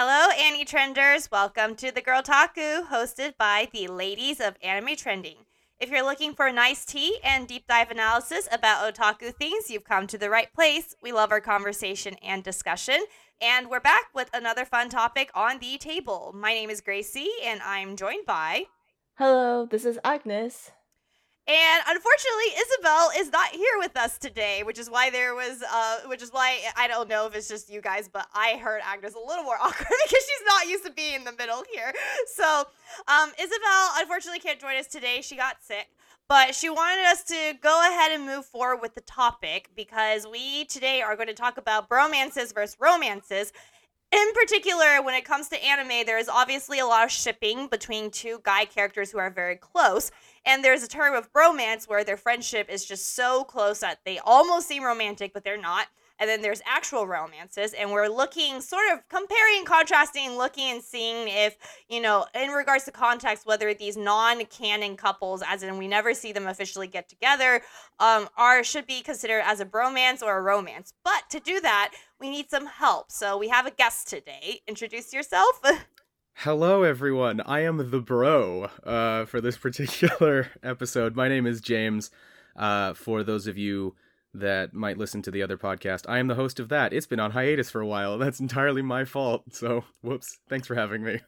Hello, Annie Trenders. Welcome to the Girltaku, hosted by the ladies of anime trending. If you're looking for nice tea and deep dive analysis about otaku things, you've come to the right place. We love our conversation and discussion. And we're back with another fun topic on the table. My name is Gracie, and I'm joined by. Hello, this is Agnes. And unfortunately, Isabel is not here with us today, which is why there was, uh, which is why I don't know if it's just you guys, but I heard Agnes a little more awkward because she's not used to being in the middle here. So, um, Isabel unfortunately can't join us today. She got sick, but she wanted us to go ahead and move forward with the topic because we today are going to talk about bromances versus romances in particular, when it comes to anime, there is obviously a lot of shipping between two guy characters who are very close. And there's a term of bromance where their friendship is just so close that they almost seem romantic, but they're not. And then there's actual romances and we're looking sort of comparing contrasting looking and seeing if you know in regards to context whether these non-canon couples as in we never see them officially get together um, are should be considered as a bromance or a romance. But to do that we need some help. So we have a guest today. Introduce yourself Hello, everyone. I am the bro uh, for this particular episode. My name is James. Uh, for those of you that might listen to the other podcast. I am the host of that. It's been on hiatus for a while. That's entirely my fault. So, whoops. Thanks for having me.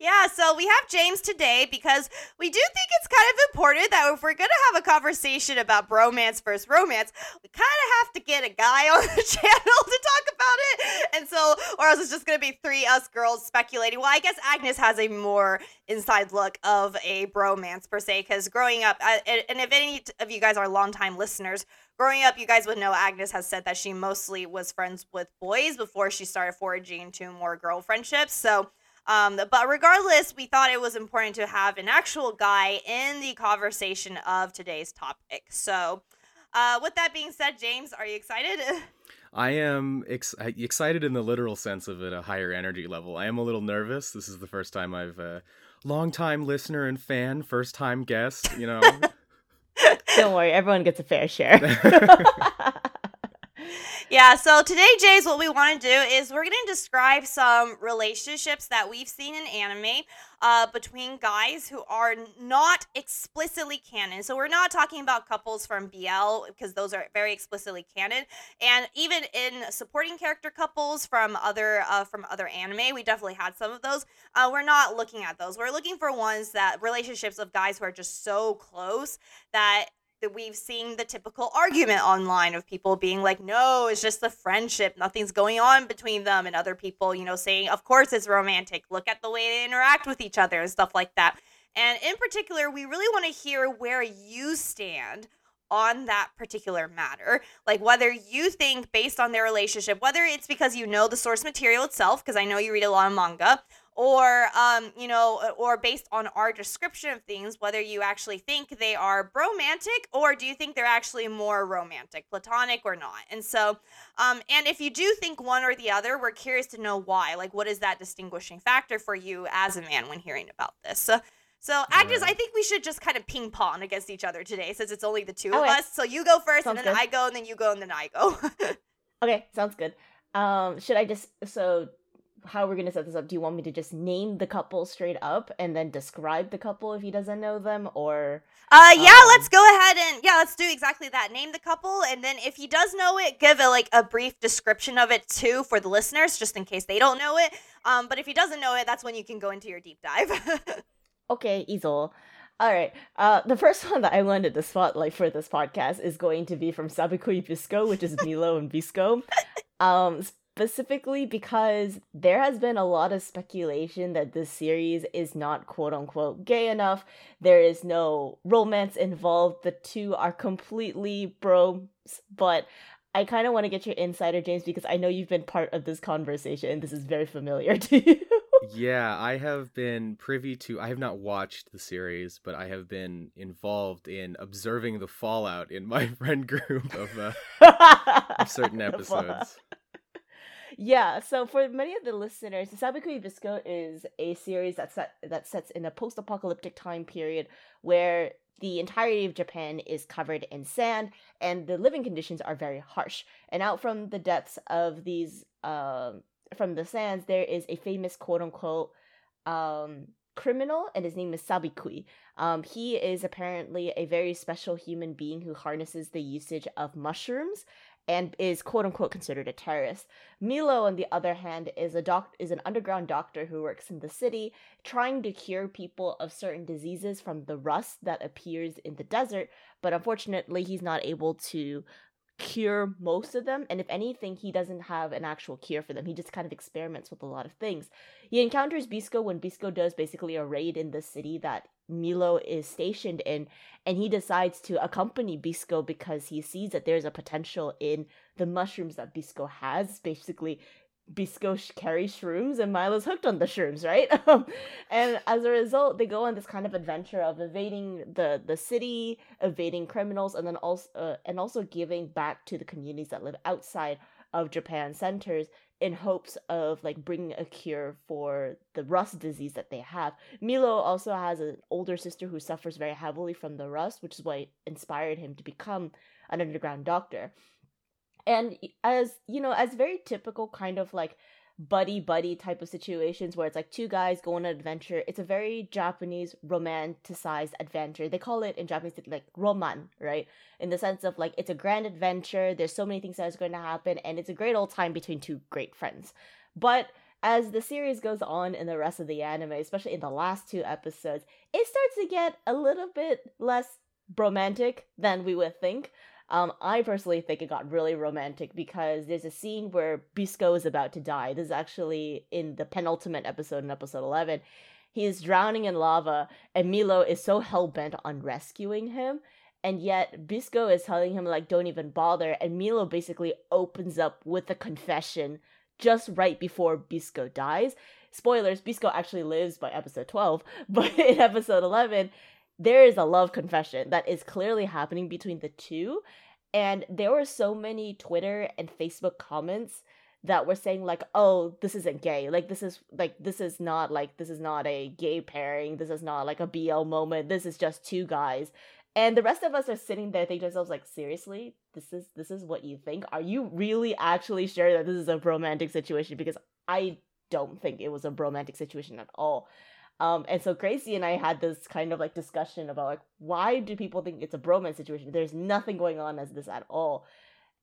Yeah, so we have James today because we do think it's kind of important that if we're going to have a conversation about bromance versus romance, we kind of have to get a guy on the channel to talk about it. And so, or else it's just going to be three us girls speculating. Well, I guess Agnes has a more inside look of a bromance per se, because growing up, and if any of you guys are longtime listeners, growing up, you guys would know Agnes has said that she mostly was friends with boys before she started foraging into more girl friendships. So, um, but regardless, we thought it was important to have an actual guy in the conversation of today's topic. So, uh, with that being said, James, are you excited? I am ex- excited in the literal sense of it, a higher energy level. I am a little nervous. This is the first time I've, uh, long time listener and fan, first time guest, you know. Don't worry, everyone gets a fair share. yeah, so today, Jays, what we want to do is we're going to describe some relationships that we've seen in anime uh, between guys who are not explicitly canon. So we're not talking about couples from BL because those are very explicitly canon, and even in supporting character couples from other uh, from other anime, we definitely had some of those. Uh, we're not looking at those. We're looking for ones that relationships of guys who are just so close that that we've seen the typical argument online of people being like, no, it's just the friendship. Nothing's going on between them. And other people, you know, saying, of course it's romantic. Look at the way they interact with each other and stuff like that. And in particular, we really want to hear where you stand on that particular matter. Like whether you think based on their relationship, whether it's because you know the source material itself, because I know you read a lot of manga, or um, you know, uh, or based on our description of things, whether you actually think they are bromantic or do you think they're actually more romantic, platonic or not. And so, um, and if you do think one or the other, we're curious to know why. Like, what is that distinguishing factor for you as a man when hearing about this? So, so Agnes, I think we should just kind of ping pong against each other today, since it's only the two okay. of us. So you go first, sounds and then good. I go, and then you go, and then I go. okay, sounds good. Um, should I just so how we're gonna set this up. Do you want me to just name the couple straight up and then describe the couple if he doesn't know them, or? Uh, yeah, um... let's go ahead and yeah, let's do exactly that. Name the couple, and then if he does know it, give a like a brief description of it too for the listeners, just in case they don't know it. Um, but if he doesn't know it, that's when you can go into your deep dive. okay, Easel. All right. Uh, the first one that I wanted to spotlight for this podcast is going to be from Sabikui Bisco, which is Milo and Bisco. Um, specifically because there has been a lot of speculation that this series is not quote unquote gay enough. There is no romance involved. The two are completely bros, but I kind of want to get your insider, James, because I know you've been part of this conversation and this is very familiar to you. yeah, I have been privy to, I have not watched the series, but I have been involved in observing the fallout in my friend group of, uh, of certain episodes. Yeah, so for many of the listeners, Sabikui Bisco is a series that set, that sets in a post-apocalyptic time period where the entirety of Japan is covered in sand and the living conditions are very harsh. And out from the depths of these uh, from the sands, there is a famous quote unquote um, criminal, and his name is Sabikui. Um, he is apparently a very special human being who harnesses the usage of mushrooms and is quote unquote considered a terrorist. Milo, on the other hand, is a doc is an underground doctor who works in the city, trying to cure people of certain diseases from the rust that appears in the desert. But unfortunately, he's not able to cure most of them and if anything he doesn't have an actual cure for them he just kind of experiments with a lot of things he encounters bisco when bisco does basically a raid in the city that milo is stationed in and he decides to accompany bisco because he sees that there's a potential in the mushrooms that bisco has basically Bisco carries shrooms and Milo's hooked on the shrooms, right? Um, and as a result, they go on this kind of adventure of evading the the city, evading criminals, and then also uh, and also giving back to the communities that live outside of Japan centers in hopes of like bringing a cure for the rust disease that they have. Milo also has an older sister who suffers very heavily from the rust, which is what inspired him to become an underground doctor and as you know as very typical kind of like buddy buddy type of situations where it's like two guys go on an adventure. It's a very japanese romanticized adventure. They call it in japanese like roman right? In the sense of like it's a grand adventure. There's so many things that is going to happen and it's a great old time between two great friends. But as the series goes on in the rest of the anime especially in the last two episodes it starts to get a little bit less romantic than we would think um, I personally think it got really romantic because there's a scene where Bisco is about to die. This is actually in the penultimate episode in episode 11. He is drowning in lava, and Milo is so hell bent on rescuing him. And yet, Bisco is telling him, like, don't even bother. And Milo basically opens up with a confession just right before Bisco dies. Spoilers, Bisco actually lives by episode 12, but in episode 11, there is a love confession that is clearly happening between the two. And there were so many twitter and facebook comments that were saying like oh this isn't gay. Like this is like this is not like this is not a gay pairing. This is not like a bl moment. This is just two guys. And the rest of us are sitting there thinking to ourselves like seriously? This is this is what you think? Are you really actually sure that this is a romantic situation? Because i don't think it was a romantic situation at all um, and so Gracie and I had this kind of like discussion about like why do people think it's a bromance situation? There's nothing going on as this at all.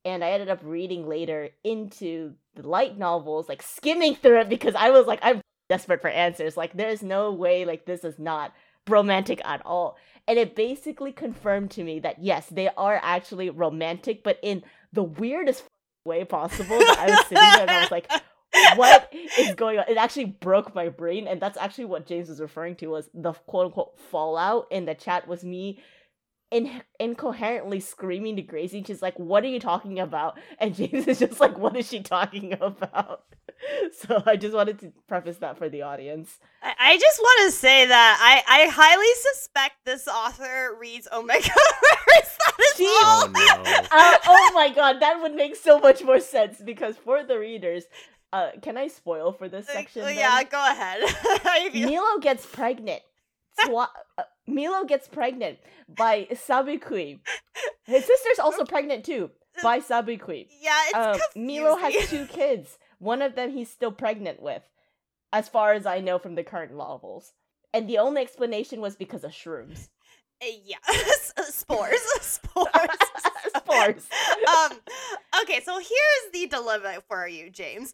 And I ended up reading later into the light novels, like skimming through it because I was like, I'm desperate for answers. Like, there's no way like this is not romantic at all. And it basically confirmed to me that yes, they are actually romantic, but in the weirdest way possible. I was sitting there and I was like, what is going on? It actually broke my brain, and that's actually what James was referring to was the quote unquote fallout in the chat was me in- incoherently screaming to Gracie. She's like, "What are you talking about?" And James is just like, "What is she talking about?" so I just wanted to preface that for the audience. I, I just want to say that I, I highly suspect this author reads Omega. that is She- Oh no. Uh, oh my god, that would make so much more sense because for the readers, uh, can I spoil for this section? Uh, then? yeah, go ahead. Milo gets pregnant. Swa- uh, Milo gets pregnant by Sabikui. His sister's also pregnant too by Sabikui. yeah, it's Uh, confusing. Milo has two kids. One of them he's still pregnant with, as far as I know from the current novels. And the only explanation was because of shrooms. Uh, yeah, spores, spores. Spores. um, okay, so here's the dilemma for you, James.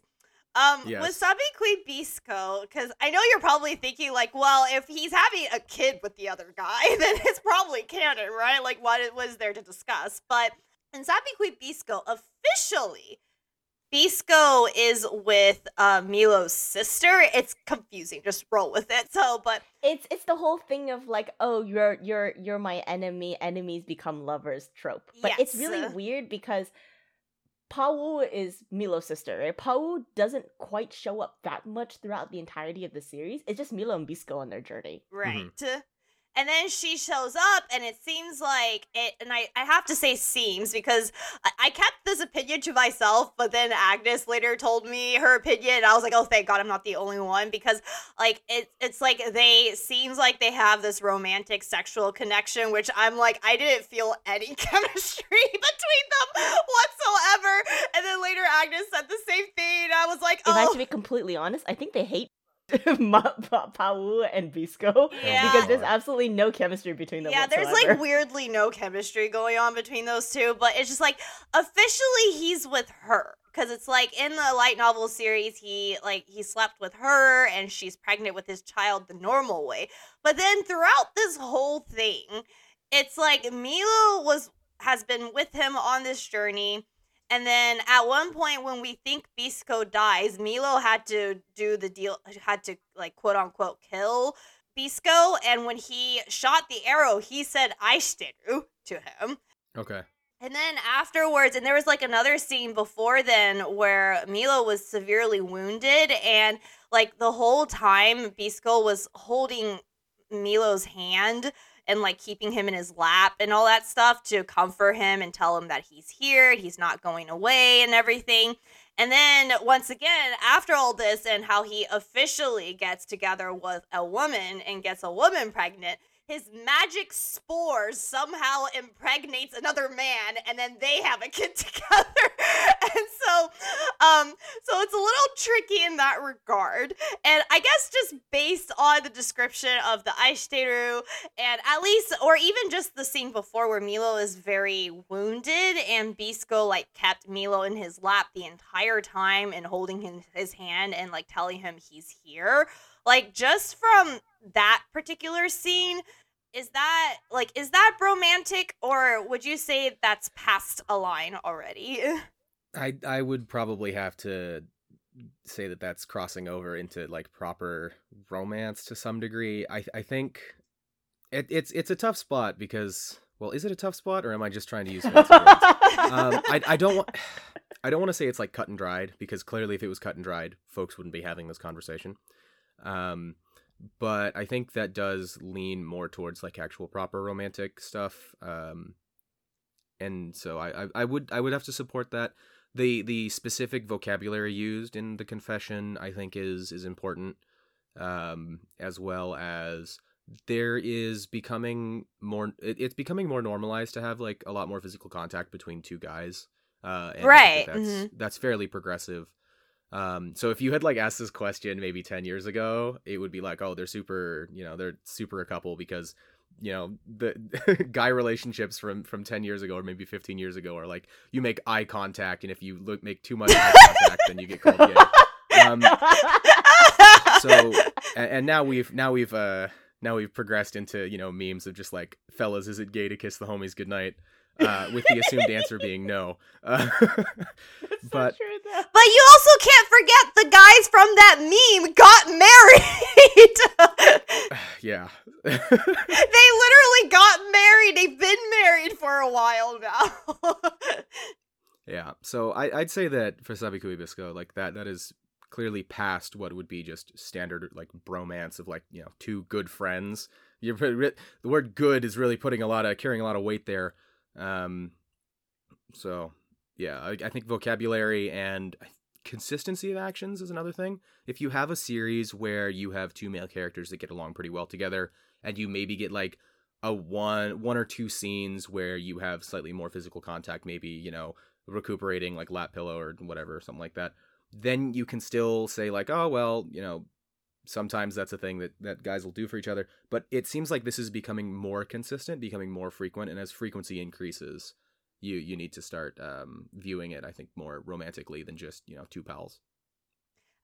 Um, Yes. with Sabi Kui Bisco, because I know you're probably thinking like, well, if he's having a kid with the other guy, then it's probably canon, right? Like, what it was there to discuss? But in Sabikui Bisco, officially, Bisco is with uh, Milo's sister. It's confusing. Just roll with it. So, but It's it's the whole thing of like, oh, you're you're you're my enemy, enemies become lovers trope. But it's really weird because Pau is Milo's sister, right? Pau doesn't quite show up that much throughout the entirety of the series. It's just Milo and Bisco on their journey. Right. Mm-hmm. And then she shows up and it seems like it and i, I have to say seems because I, I kept this opinion to myself but then agnes later told me her opinion and i was like oh thank god i'm not the only one because like it, it's like they seems like they have this romantic sexual connection which i'm like i didn't feel any chemistry between them whatsoever and then later agnes said the same thing and i was like oh. If I have oh to be completely honest, I think they hate Ma- Pa- Pau and Bisco Yeah. because there's absolutely no chemistry between them. yeah, there's like weirdly no chemistry going on between those two, but it's just like officially he's with her because it's like in the light novel series he like he slept with her and she's pregnant with his child the normal way. But then throughout this whole thing, it's like Milo was has been with him on this journey. And then at one point when we think Bisco dies, Milo had to do the deal had to like quote unquote kill Bisco, and when he shot the arrow, he said "aishiteru" to him. Okay. And then afterwards, and there was like another scene before then where Milo was severely wounded, and like the whole time, Bisco was holding Milo's hand and like keeping him in his lap and all that stuff to comfort him and tell him that he's here, he's not going away, and everything. And then once again, after all this, and how he officially gets together with a woman and gets a woman pregnant, his magic spores somehow impregnates another man, and then they have a kid together. and so, um, so it's a little tricky in that regard. And I guess just based on the description of the aishiteru, and at least, or even just the scene before where Milo is very wounded, and Bisco like kept Milo in his lap the entire time and holding him, his hand and like telling him he's here. Like just from that particular scene, is that like is that romantic or would you say that's past a line already? I I would probably have to say that that's crossing over into like proper romance to some degree. I I think it, it's it's a tough spot because well, is it a tough spot or am I just trying to use fancy words? um, I I don't want I don't want to say it's like cut and dried because clearly if it was cut and dried, folks wouldn't be having this conversation. Um, but I think that does lean more towards like actual proper romantic stuff. Um, and so I, I I would I would have to support that. The the specific vocabulary used in the confession I think is is important, um, as well as there is becoming more it, it's becoming more normalized to have like a lot more physical contact between two guys uh and I think Right, that that's that's fairly progressive um so if you had like asked this question maybe 10 years ago it would be like oh they're super you know they're super a couple because you know the guy relationships from from 10 years ago or maybe 15 years ago are like you make eye contact and if you look make too much eye contact then you get called gay. Um so and, and now we've now we've uh now we've progressed into you know memes of just like fellas is it gay to kiss the homies goodnight uh with the assumed answer being no uh, That's so but true, though. But you also can't forget the guys from that meme got married. yeah they literally got married. They've been married for a while now. yeah so I, i'd say that for Sabikui Bisco like that that is clearly past what would be just standard like bromance of like you know two good friends you're the word good is really putting a lot of carrying a lot of weight there um so yeah i, I think vocabulary and consistency of actions is another thing. If you have a series where you have two male characters that get along pretty well together and you maybe get like a one one or two scenes where you have slightly more physical contact maybe you know recuperating like lap pillow or whatever something like that then you can still say like oh well you know sometimes that's a thing that that guys will do for each other but it seems like this is becoming more consistent becoming more frequent and as frequency increases you you need to start um, viewing it i think more romantically than just you know two pals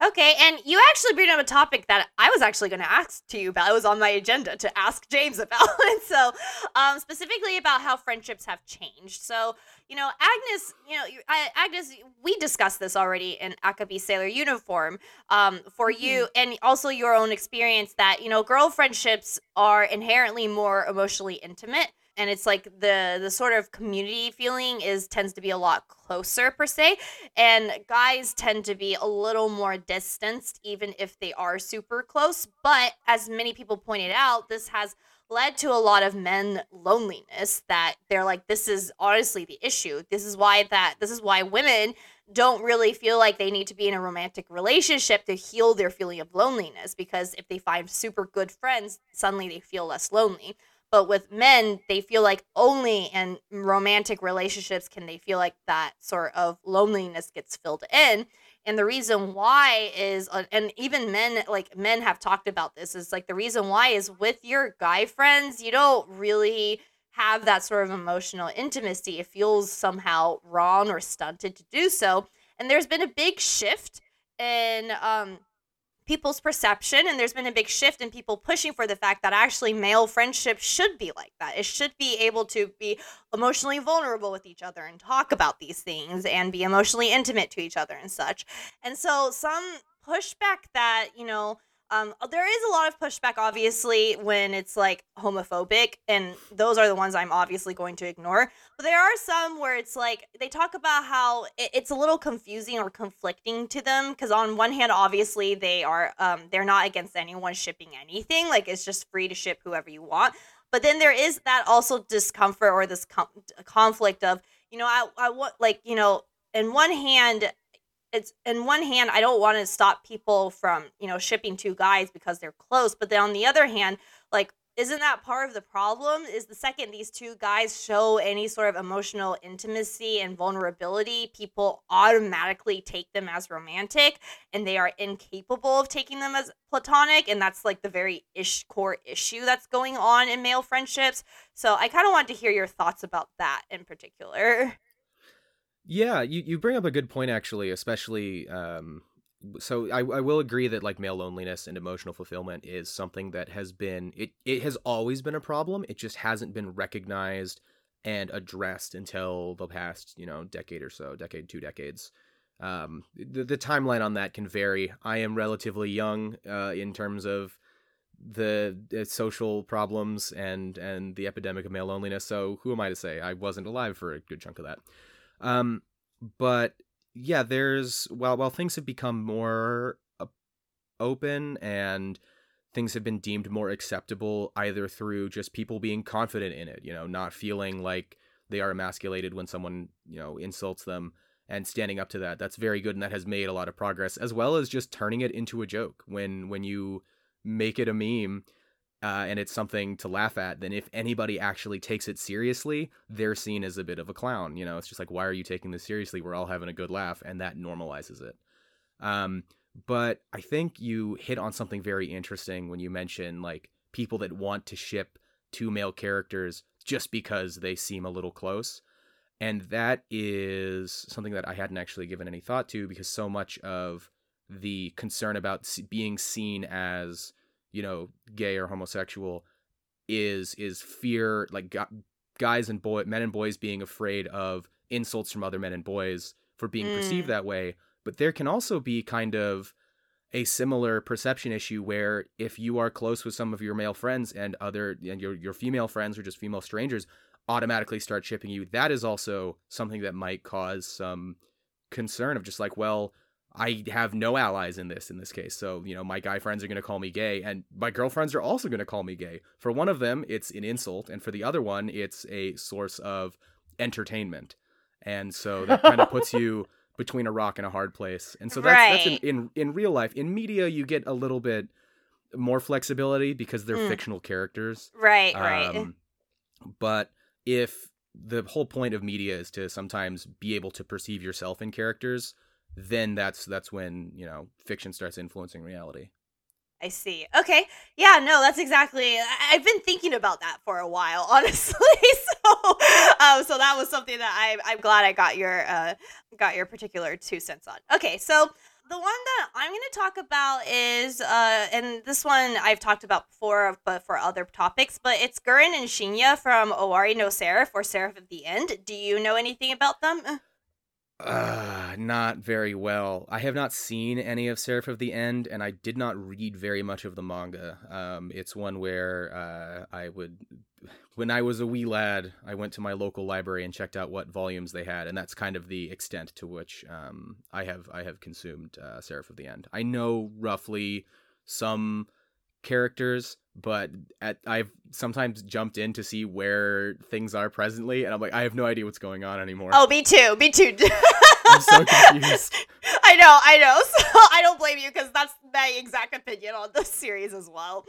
Okay, and you actually bring up a topic that I was actually going to ask to you about. It was on my agenda to ask James about. And so, um, specifically about how friendships have changed. So, you know, Agnes, you know, I, Agnes, we discussed this already in Akebi Sailor Uniform. Um, for you, and also your own experience that you know, girl friendships are inherently more emotionally intimate. And it's like the the sort of community feeling is tends to be a lot closer per se and guys tend to be a little more distanced even if they are super close but as many people pointed out this has led to a lot of men loneliness that they're like this is honestly the issue. This is why that this is why women don't really feel like they need to be in a romantic relationship to heal their feeling of loneliness because if they find super good friends suddenly they feel less lonely but with men they feel like only in romantic relationships can they feel like that sort of loneliness gets filled in. And the reason why is uh, and even men like men have talked about this is like the reason why is with your guy friends you don't really have that sort of emotional intimacy. It feels somehow wrong or stunted to do so. And there's been a big shift in um people's perception and there's been a big shift in people pushing for the fact that actually male friendship should be like that. It should be able to be emotionally vulnerable with each other and talk about these things and be emotionally intimate to each other and such. And so some pushback that you know um, there is a lot of pushback, obviously, when it's like homophobic, and those are the ones I'm obviously going to ignore. But there are some where it's like they talk about how it, it's a little confusing or conflicting to them because on one hand, obviously they are um, they're not against anyone shipping anything, like it's just free to ship whoever you want. But then there is that also discomfort or this com- conflict of you know I I want like you know in one hand it's in one hand i don't want to stop people from you know shipping two guys because they're close but then on the other hand like isn't that part of the problem? Is the second these two guys show any sort of emotional intimacy and vulnerability people automatically take them as romantic and they are incapable of taking them as platonic and that's like the very ish core issue that's going on in male friendships. So i kind of want to hear your thoughts about that in particular Yeah, you, you bring up a good point actually, especially um so I, I will agree that like male loneliness and emotional fulfillment is something that has been it, it has always been a problem. It just hasn't been recognized and addressed until the past, you know, decade or so, decade, two decades. Um the, the timeline on that can vary. I am relatively young uh in terms of the uh, social problems and and the epidemic of male loneliness. So who am I to say? I wasn't alive for a good chunk of that. Um, but yeah, there's while while things have become more open and things have been deemed more acceptable either through just people being confident in it, you know, not feeling like they are emasculated when someone, you know, insults them and standing up to that. That's very good and that has made a lot of progress as well as just turning it into a joke when when you make it a meme uh, and it's something to laugh at, then if anybody actually takes it seriously, they're seen as a bit of a clown. You know, it's just like, why are you taking this seriously? We're all having a good laugh, and that normalizes it. Um, but I think you hit on something very interesting when you mention like people that want to ship two male characters just because they seem a little close. And that is something that I hadn't actually given any thought to because so much of the concern about being seen as you know gay or homosexual is is fear like guys and boy men and boys being afraid of insults from other men and boys for being mm. perceived that way but there can also be kind of a similar perception issue where if you are close with some of your male friends and other and your your female friends or just female strangers automatically start shipping you that is also something that might cause some concern of just like well I have no allies in this in this case. So, you know, my guy friends are going to call me gay and my girlfriends are also going to call me gay. For one of them, it's an insult and for the other one, it's a source of entertainment. And so that kind of puts you between a rock and a hard place. And so that's right. that's in, in in real life. In media, you get a little bit more flexibility because they're mm. fictional characters. Right, um, right. But if the whole point of media is to sometimes be able to perceive yourself in characters, then that's that's when you know fiction starts influencing reality I see. Okay. Yeah, no, that's exactly. I've been thinking about that for a while, honestly. so, um, so that was something that I, I'm glad I got your, uh, got your particular two cents on. Okay, so the one that I'm going to talk about is, uh, and this one I've talked about before, but for other topics. But it's Gurren and Shinya from Owari no Seraph or Seraph of the End. Do you know anything about them? Uh, not very well. I have not seen any of Seraph of the End, and I did not read very much of the manga. Um, it's one where uh, I would, when I was a wee lad, I went to my local library and checked out what volumes they had, and that's kind of the extent to which um, I have I have consumed uh, Seraph of the End. I know roughly some characters, but at, I've sometimes jumped in to see where things are presently, and I'm like, I have no idea what's going on anymore. Oh, me too. Me too. So confused. I know, I know. So I don't blame you because that's my exact opinion on the series as well.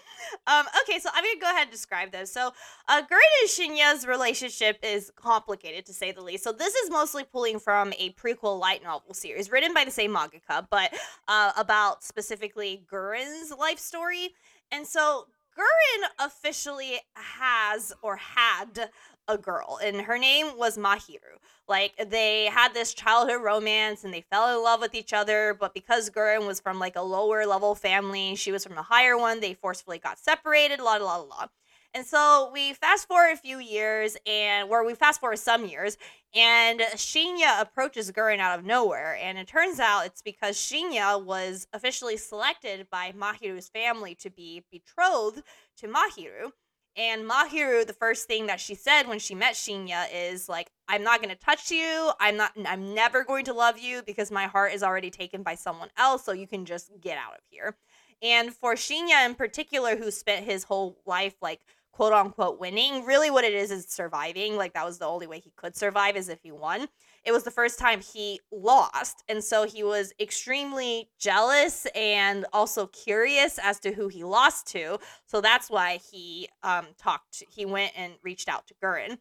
Um, okay, so I'm gonna go ahead and describe this. So, uh, Gurren and Shinya's relationship is complicated to say the least. So this is mostly pulling from a prequel light novel series written by the same mangaka, but uh, about specifically Gurren's life story. And so Gurren officially has or had a girl, and her name was Mahiru. Like they had this childhood romance and they fell in love with each other, but because Gurren was from like a lower level family, she was from a higher one, they forcefully got separated, la la la la. And so we fast forward a few years, and where we fast forward some years, and Shinya approaches Gurren out of nowhere. And it turns out it's because Shinya was officially selected by Mahiru's family to be betrothed to Mahiru. And Mahiru, the first thing that she said when she met Shinya is like, "I'm not going to touch you. I'm not. I'm never going to love you because my heart is already taken by someone else. So you can just get out of here." And for Shinya in particular, who spent his whole life like quote unquote winning. Really, what it is is surviving. Like, that was the only way he could survive, is if he won. It was the first time he lost. And so he was extremely jealous and also curious as to who he lost to. So that's why he um, talked, he went and reached out to Gurren.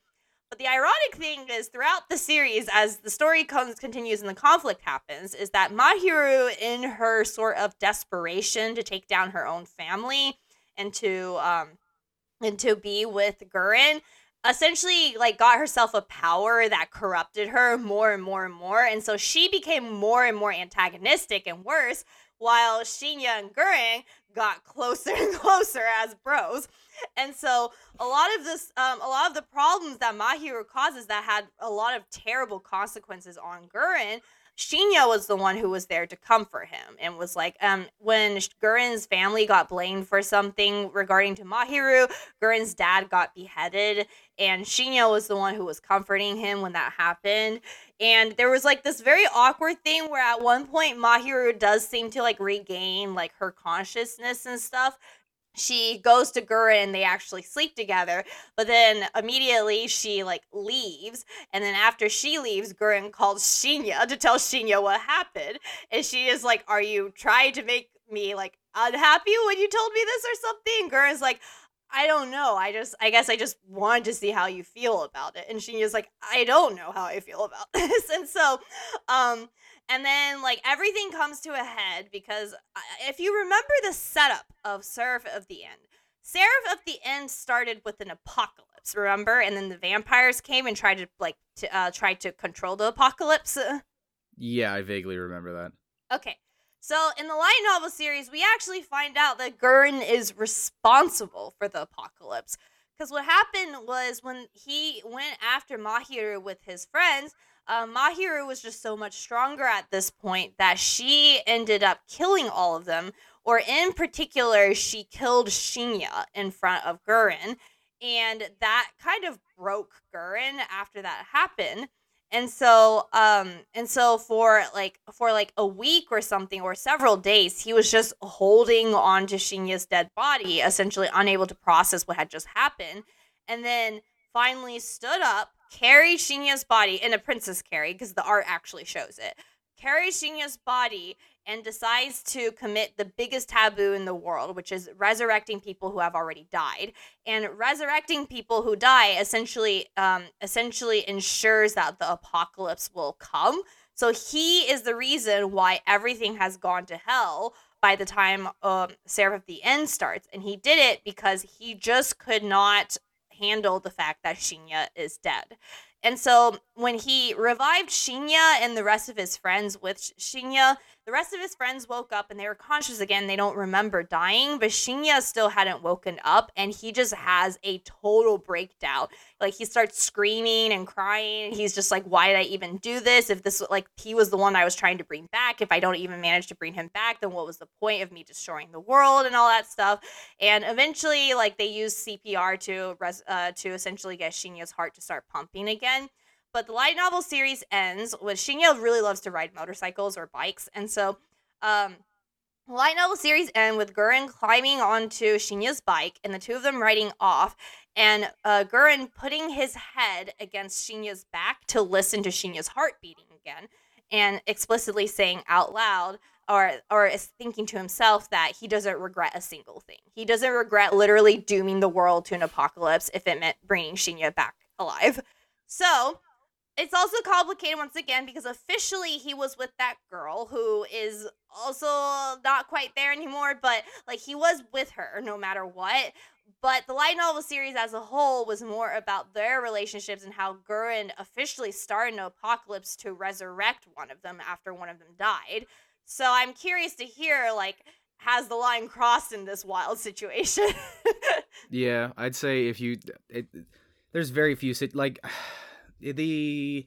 But the ironic thing is, throughout the series, as the story comes continues and the conflict happens, is that Mahiru, in her sort of desperation to take down her own family and to um, and to be with Gurren essentially like got herself a power that corrupted her more and more and more and so she became more and more antagonistic and worse while Shinya and Gurren got closer and closer as bros. And so a lot of this um, a lot of the problems that Mahiru causes that had a lot of terrible consequences on Gurren Shinya was the one who was there to comfort him and was like, um, when Gurren's family got blamed for something regarding to Mahiru, Gurren's dad got beheaded, and Shinya was the one who was comforting him when that happened. And there was like this very awkward thing where at one point Mahiru does seem to like regain like her consciousness and stuff, she goes to Gurren and they actually sleep together. But then immediately she like leaves. And then after she leaves, Gurren calls Shinya to tell Shinya what happened. And she is like, Are you trying to make me like unhappy when you told me this or something? Gurren's like, I don't know. I just, I guess I just wanted to see how you feel about it. And Shinya's like, I don't know how I feel about this. And so, um, and then like everything comes to a head because uh, if you remember the setup of Seraph of the End, Seraph of the End started with an apocalypse, remember? And then the vampires came and tried to like to uh, try to control the apocalypse. Yeah, I vaguely remember that. Okay. So in the light novel series, we actually find out that Gurren is responsible for the apocalypse. Because what happened was when he went after Mahiru with his friends, uh, Mahiru was just so much stronger at this point that she ended up killing all of them. Or in particular, she killed Shinya in front of Gurren. And that kind of broke Gurren after that happened. And so, um, and so for like for like a week or something or several days, he was just holding on to Shinya's dead body, essentially unable to process what had just happened. And then finally stood up carries Shinya's body in a princess carry because the art actually shows it. Carries Shinya's body and decides to commit the biggest taboo in the world, which is resurrecting people who have already died. And resurrecting people who die essentially, um, essentially ensures that the apocalypse will come. So he is the reason why everything has gone to hell by the time um, Seraph of the End starts. And he did it because he just could not handle the fact that Shinya is dead. And so when he revived Shinya and the rest of his friends with Shinya, The rest of his friends woke up and they were conscious again. They don't remember dying, but Shinya still hadn't woken up and he just has a total breakdown. Like he starts screaming and crying. He's just like, why did I even do this? If this like he was the one I was trying to bring back, if I don't even manage to bring him back, then what was the point of me destroying the world and all that stuff? And eventually, like they use CPR to res- uh, to essentially get Shinya's heart to start pumping again. But the light novel series ends with Shinya really loves to ride motorcycles or bikes, and so um, light novel series end with Gurren climbing onto Shinya's bike and the two of them riding off, and uh, Gurren putting his head against Shinya's back to listen to Shinya's heart beating again, and explicitly saying out loud or or is thinking to himself that he doesn't regret a single thing. He doesn't regret literally dooming the world to an apocalypse if it meant bringing Shinya back alive. So it's also complicated once again because officially he was with that girl who is also not quite there anymore, but like he was with her no matter what. But the light novel series as a whole was more about their relationships and how Gurren officially started an apocalypse to resurrect one of them after one of them died. So I'm curious to hear like has the line crossed in this wild situation? yeah, I'd say if you it, there's very few like the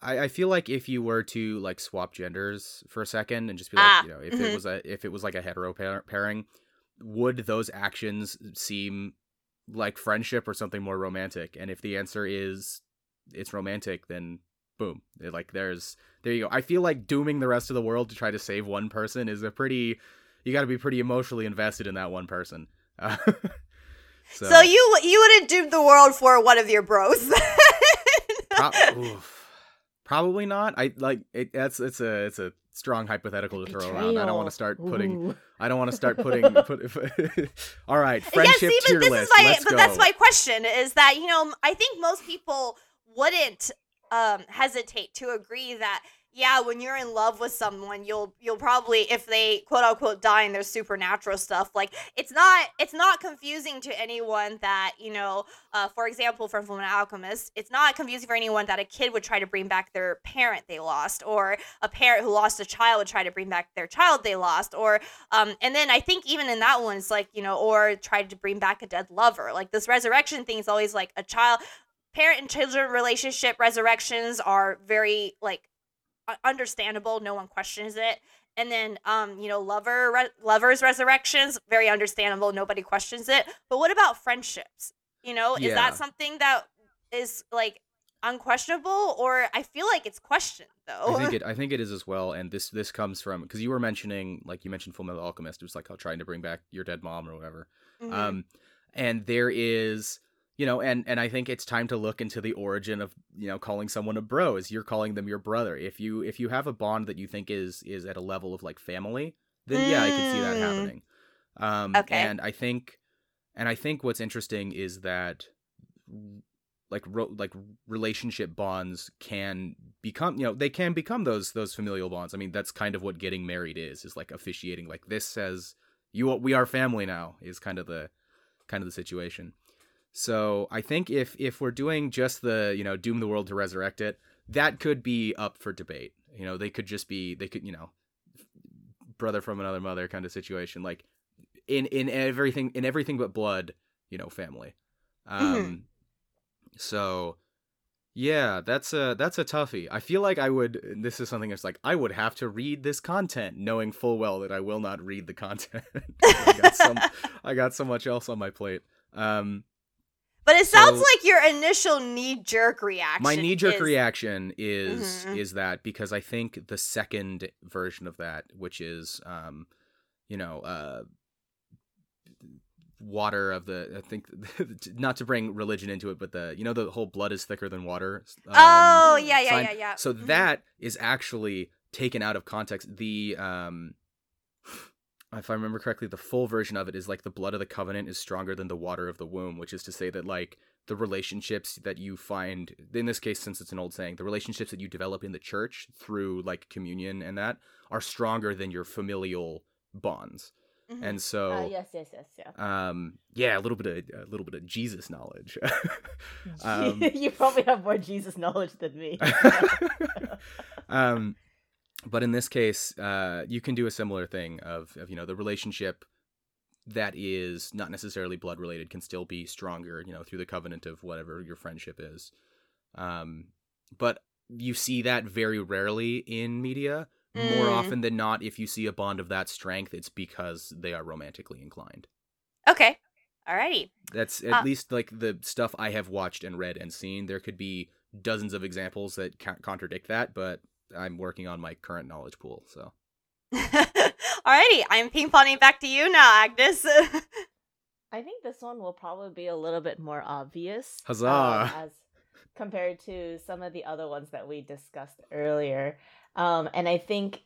I, I feel like if you were to like swap genders for a second and just be like, Ah, you know, if mhm. it was a if it was like a hetero pair- pairing, would those actions seem like friendship or something more romantic? And if the answer is it's romantic, then boom, It- like there's there you go. I feel like dooming the rest of the world to try to save one person is a pretty you got to be pretty emotionally invested in that one person. Uh, so, so you you would have doomed the world for one of your bros. Pro- oof. probably not. I like it. That's it's a it's a strong hypothetical to throw around. I don't want to start putting. Ooh. I don't want to start putting. put, all right, yeah, friendship see, tier but this list. is my Let's but go. that's my question is that you know I think most people wouldn't um hesitate to agree that yeah when you're in love with someone you'll you'll probably if they quote unquote die and there's supernatural stuff like it's not it's not confusing to anyone that you know uh, for example from Fullmetal Alchemist it's not confusing for anyone that a kid would try to bring back their parent they lost or a parent who lost a child would try to bring back their child they lost or um, and then I think even in that one, it's like, you know, or tried to bring back a dead lover. Like this resurrection thing is always like a child, parent and children relationship resurrections are very like understandable. No one questions it. And then, um, you know, lover re- lovers resurrections very understandable. Nobody questions it. But what about friendships? You know, is Yeah. that something that is like unquestionable, or I feel like it's questioned though. I think it. I think it is as well. And this this comes from because you were mentioning like you mentioned Fullmetal Alchemist. It was like how trying to bring back your dead mom or whatever. Mhm. Um, and there is, you know, and and I think it's time to look into the origin of you know calling someone a bro. Is you're calling them your brother. If you if you have a bond that you think is is at a level of like family, then yeah, I can see that Mm. happening. Um, Okay. and I think, and I think what's interesting is that like ro- like relationship bonds can become you know they can become those those familial bonds i mean that's kind of what getting married is is like officiating like this says you we are family now is kind of the kind of the situation so i think if if we're doing just the you know doom the world to resurrect it that could be up for debate. You know they could just be they could you know brother from another mother kind of situation like in in everything in everything but blood you know family. Um so yeah that's a that's a toughie. I feel like i would this is something that's like i would have to read this content knowing full well that i will not read the content. I, got some, I got so much else on my plate. Um But it sounds So- like your initial knee jerk reaction. my knee jerk is- reaction is Mhm. is that because I think the second version of that, which is um, you know, uh water of the I think not to bring religion into it, but the you know the whole blood is thicker than water. um, Oh yeah, yeah, sign- yeah, yeah. So Mhm. that is actually taken out of context. The um if I remember correctly, the full version of it is like the blood of the covenant is stronger than the water of the womb, which is to say that like the relationships that you find in this case since it's an old saying, the relationships that you develop in the church through like communion and that are stronger than your familial bonds. Mhm. And so Uh, yes, yes, yes, yeah. um yeah, a little bit of a little bit of Jesus knowledge. um, you probably have more Jesus knowledge than me. um but in this case, uh, you can do a similar thing of, of you know the relationship that is not necessarily blood related can still be stronger, you know, through the covenant of whatever your friendship is. Um, but you see that very rarely in media. More Mm. often than not, if you see a bond of that strength, it's because they are romantically inclined. Okay. Alrighty. That's at Uh, least like the stuff I have watched and read and seen. There could be dozens of examples that ca- contradict that, but I'm working on my current knowledge pool. So Alrighty. I'm ping ponging back to you now, Agnes. I think this one will probably be a little bit more obvious. um, Huzzah. as compared to some of the other ones that we discussed earlier. Um, and I think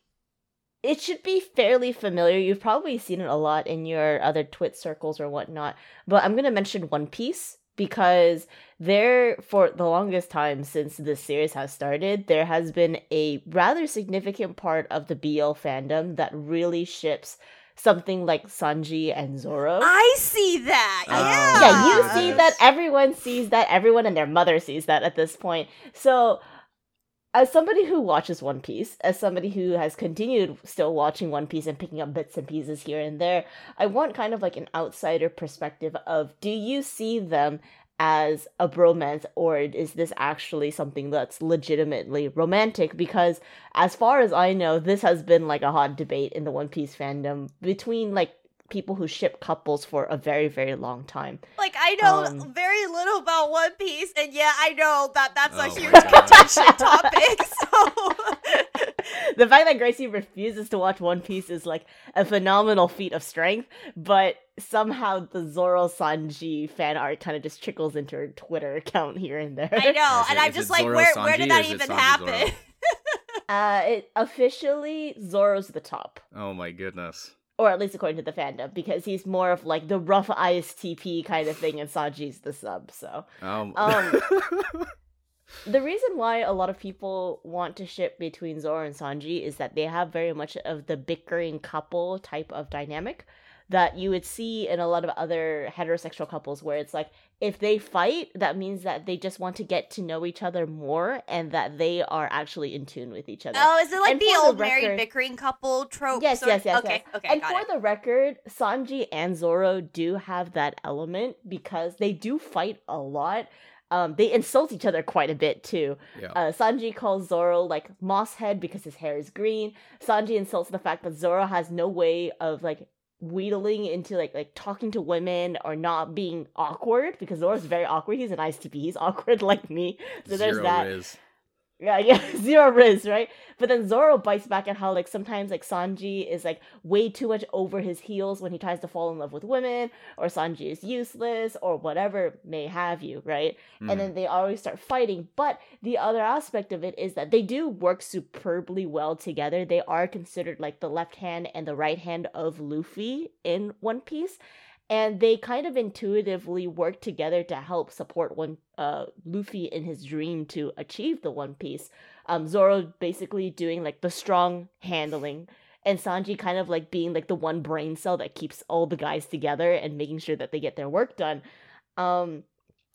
it should be fairly familiar. You've probably seen it a lot in your other twit circles or whatnot. But I'm going to mention One Piece because there, for the longest time since this series has started, there has been a rather significant part of the BL fandom that really ships something like Sanji and Zoro. I see that. Oh, yeah. Yeah, you Ah. see that. Everyone sees that. Everyone and their mother sees that at this point. So, as somebody who watches One Piece, as somebody who has continued still watching One Piece and picking up bits and pieces here and there, I want kind of like an outsider perspective of do you see them as a bromance or is this actually something that's legitimately romantic? Because as far as I know this has been like a hot debate in the One Piece fandom between like people who ship couples for a very very long time. Like I know Um, very little about One Piece, and yeah, I know that that's Oh a huge God. contention topic. So the fact that Gracie refuses to watch One Piece is like a phenomenal feat of strength, but somehow the Zoro Sanji fan art kind of just trickles into her Twitter account here and there. I know, Is and I'm just like, Zoro where where did or that is it even happen? Uh, it officially Zoro's the top, Oh my goodness. Or at least according to the fandom, because he's more of like the rough ISTP kind of thing, and Sanji's the sub. So Um, Um, the reason why a lot of people want to ship between Zoro and Sanji is that they have very much of the bickering couple type of dynamic that you would see in a lot of other heterosexual couples where it's like if they fight that means that they just want to get to know each other more and that they are actually in tune with each other. Oh, is it like And the for the old married bickering couple trope? Yes, sort yes, yes, Okay, yes. okay, and got for it. the record, Sanji and Zoro do have that element because they do fight a lot. Um, they insult each other quite a bit too. yeah. Uh, Sanji calls Zoro like moss head because his hair is green. Sanji insults the fact that Zoro has no way of like wheedling into like like talking to women or not being awkward because Zoro's very awkward. He's an ISTP. He's awkward like me. So there's Zero that. Riz. Yeah, yeah, zero riz, right? But then Zoro bites back at how like sometimes like Sanji is like way too much over his heels when he tries to fall in love with women, or Sanji is useless, or whatever may have you, right? Mhm. And then they always start fighting. But the other aspect of it is that they do work superbly well together. They are considered like the left hand and the right hand of Luffy in One Piece. And they kind of intuitively work together to help support one uh Luffy in his dream to achieve the One Piece. Um Zoro basically doing like the strong handling and Sanji kind of like being like the one brain cell that keeps all the guys together and making sure that they get their work done. Um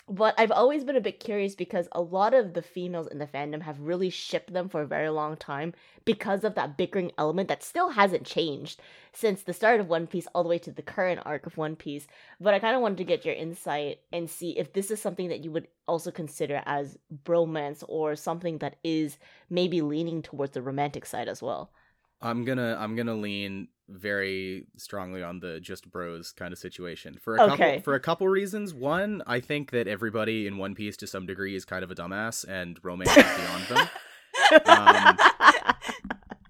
but I've always been a bit curious because a lot of the females in the fandom have really shipped them for a very long time because of that bickering element that still hasn't changed since the start of One Piece all the way to the current arc of One Piece. But I kind of wanted to get your insight and see if this is something that you would also consider as bromance or something that is maybe leaning towards the romantic side as well. I'm gonna I'm gonna lean very strongly on the just bros kind of situation for a Okay. couple for a couple reasons. One, I think that everybody in One Piece to some degree is kind of a dumbass, and romance is beyond them. Um,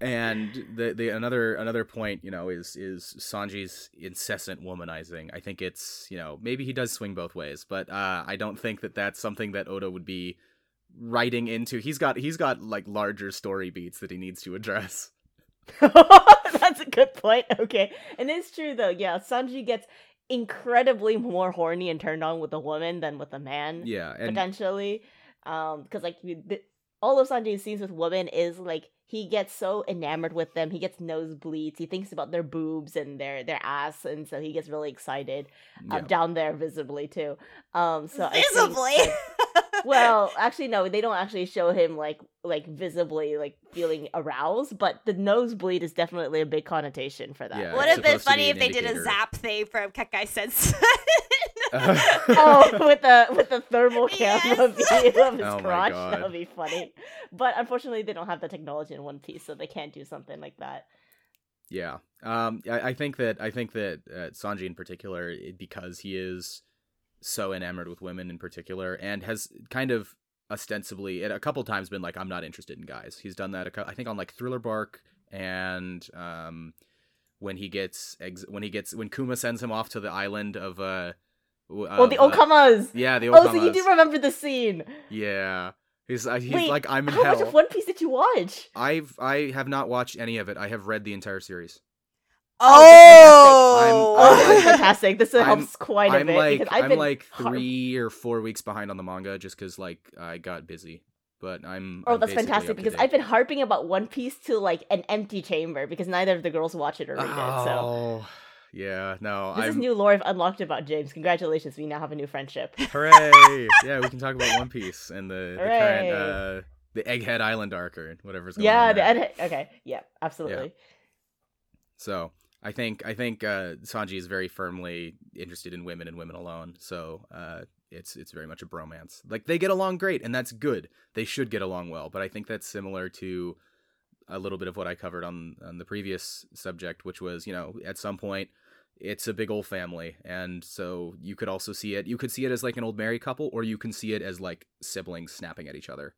And the the another another point, you know, is is Sanji's incessant womanizing. I think it's you know maybe he does swing both ways, but uh, I don't think that that's something that Oda would be writing into. He's got he's got like larger story beats that he needs to address. That's a good point. Okay. And it's true though. Yeah, Sanji gets incredibly more horny and turned on with a woman than with a man Yeah, and potentially. Um cuz like all of Sanji's scenes with women is like he gets so enamored with them. He gets nosebleeds. He thinks about their boobs and their their ass and so he gets really excited. yeah. Um, down there visibly too. Um so Visibly. That- well, actually, no, they don't actually show him like like visibly like feeling aroused, but the nosebleed is definitely a big connotation for that. Yeah, Would it's have been supposed to be funny if they did a zap thing from Kekai Sense. oh, with the with the thermal camera Yes. view of his Oh crotch, that would be funny. But unfortunately, they don't have the technology in One Piece, so they can't do something like that. Yeah. Um. I, I think that I think that uh, Sanji in particular, because he is so enamored with women in particular, and has kind of ostensibly a couple times been like, I'm not interested in guys. He's done that. A cou- I think on like Thriller Bark and um, when he gets ex- when he gets when Kuma sends him off to the island of uh. w- oh, the of, uh, Okamas. Yeah, the Oh, so you do remember the scene? Yeah. He's uh, he's Wait, like I'm in How hell. much of One Piece did you watch? I've I have not watched any of it. I have read the entire series. Oh, Oh, I'm- that's fantastic! This I'm- helps quite a I'm bit like because I've I'm been like three or four weeks behind on the manga just because like I got busy. But I'm Oh, I'm that's fantastic because. I've been harping about One Piece to like an empty chamber because neither of the girls watch it or read it. So Oh, yeah, no, this is I'm new lore I've unlocked about James. Congratulations, we now have a new friendship. hooray! yeah, we can talk about One Piece and the, the current uh the Egghead Island arc or whatever's going yeah, on. the there. ed- okay, yeah, absolutely. So I think I think uh, Sanji is very firmly interested in women and women alone. So uh, it's it's very much a bromance. Like they get along great, and that's good. They should get along well. But I think that's similar to a little bit of what I covered on on the previous subject, which was you know at some point it's a big old family, and so you could also see it. You could see it as like an old married couple, or you can see it as like siblings snapping at each other.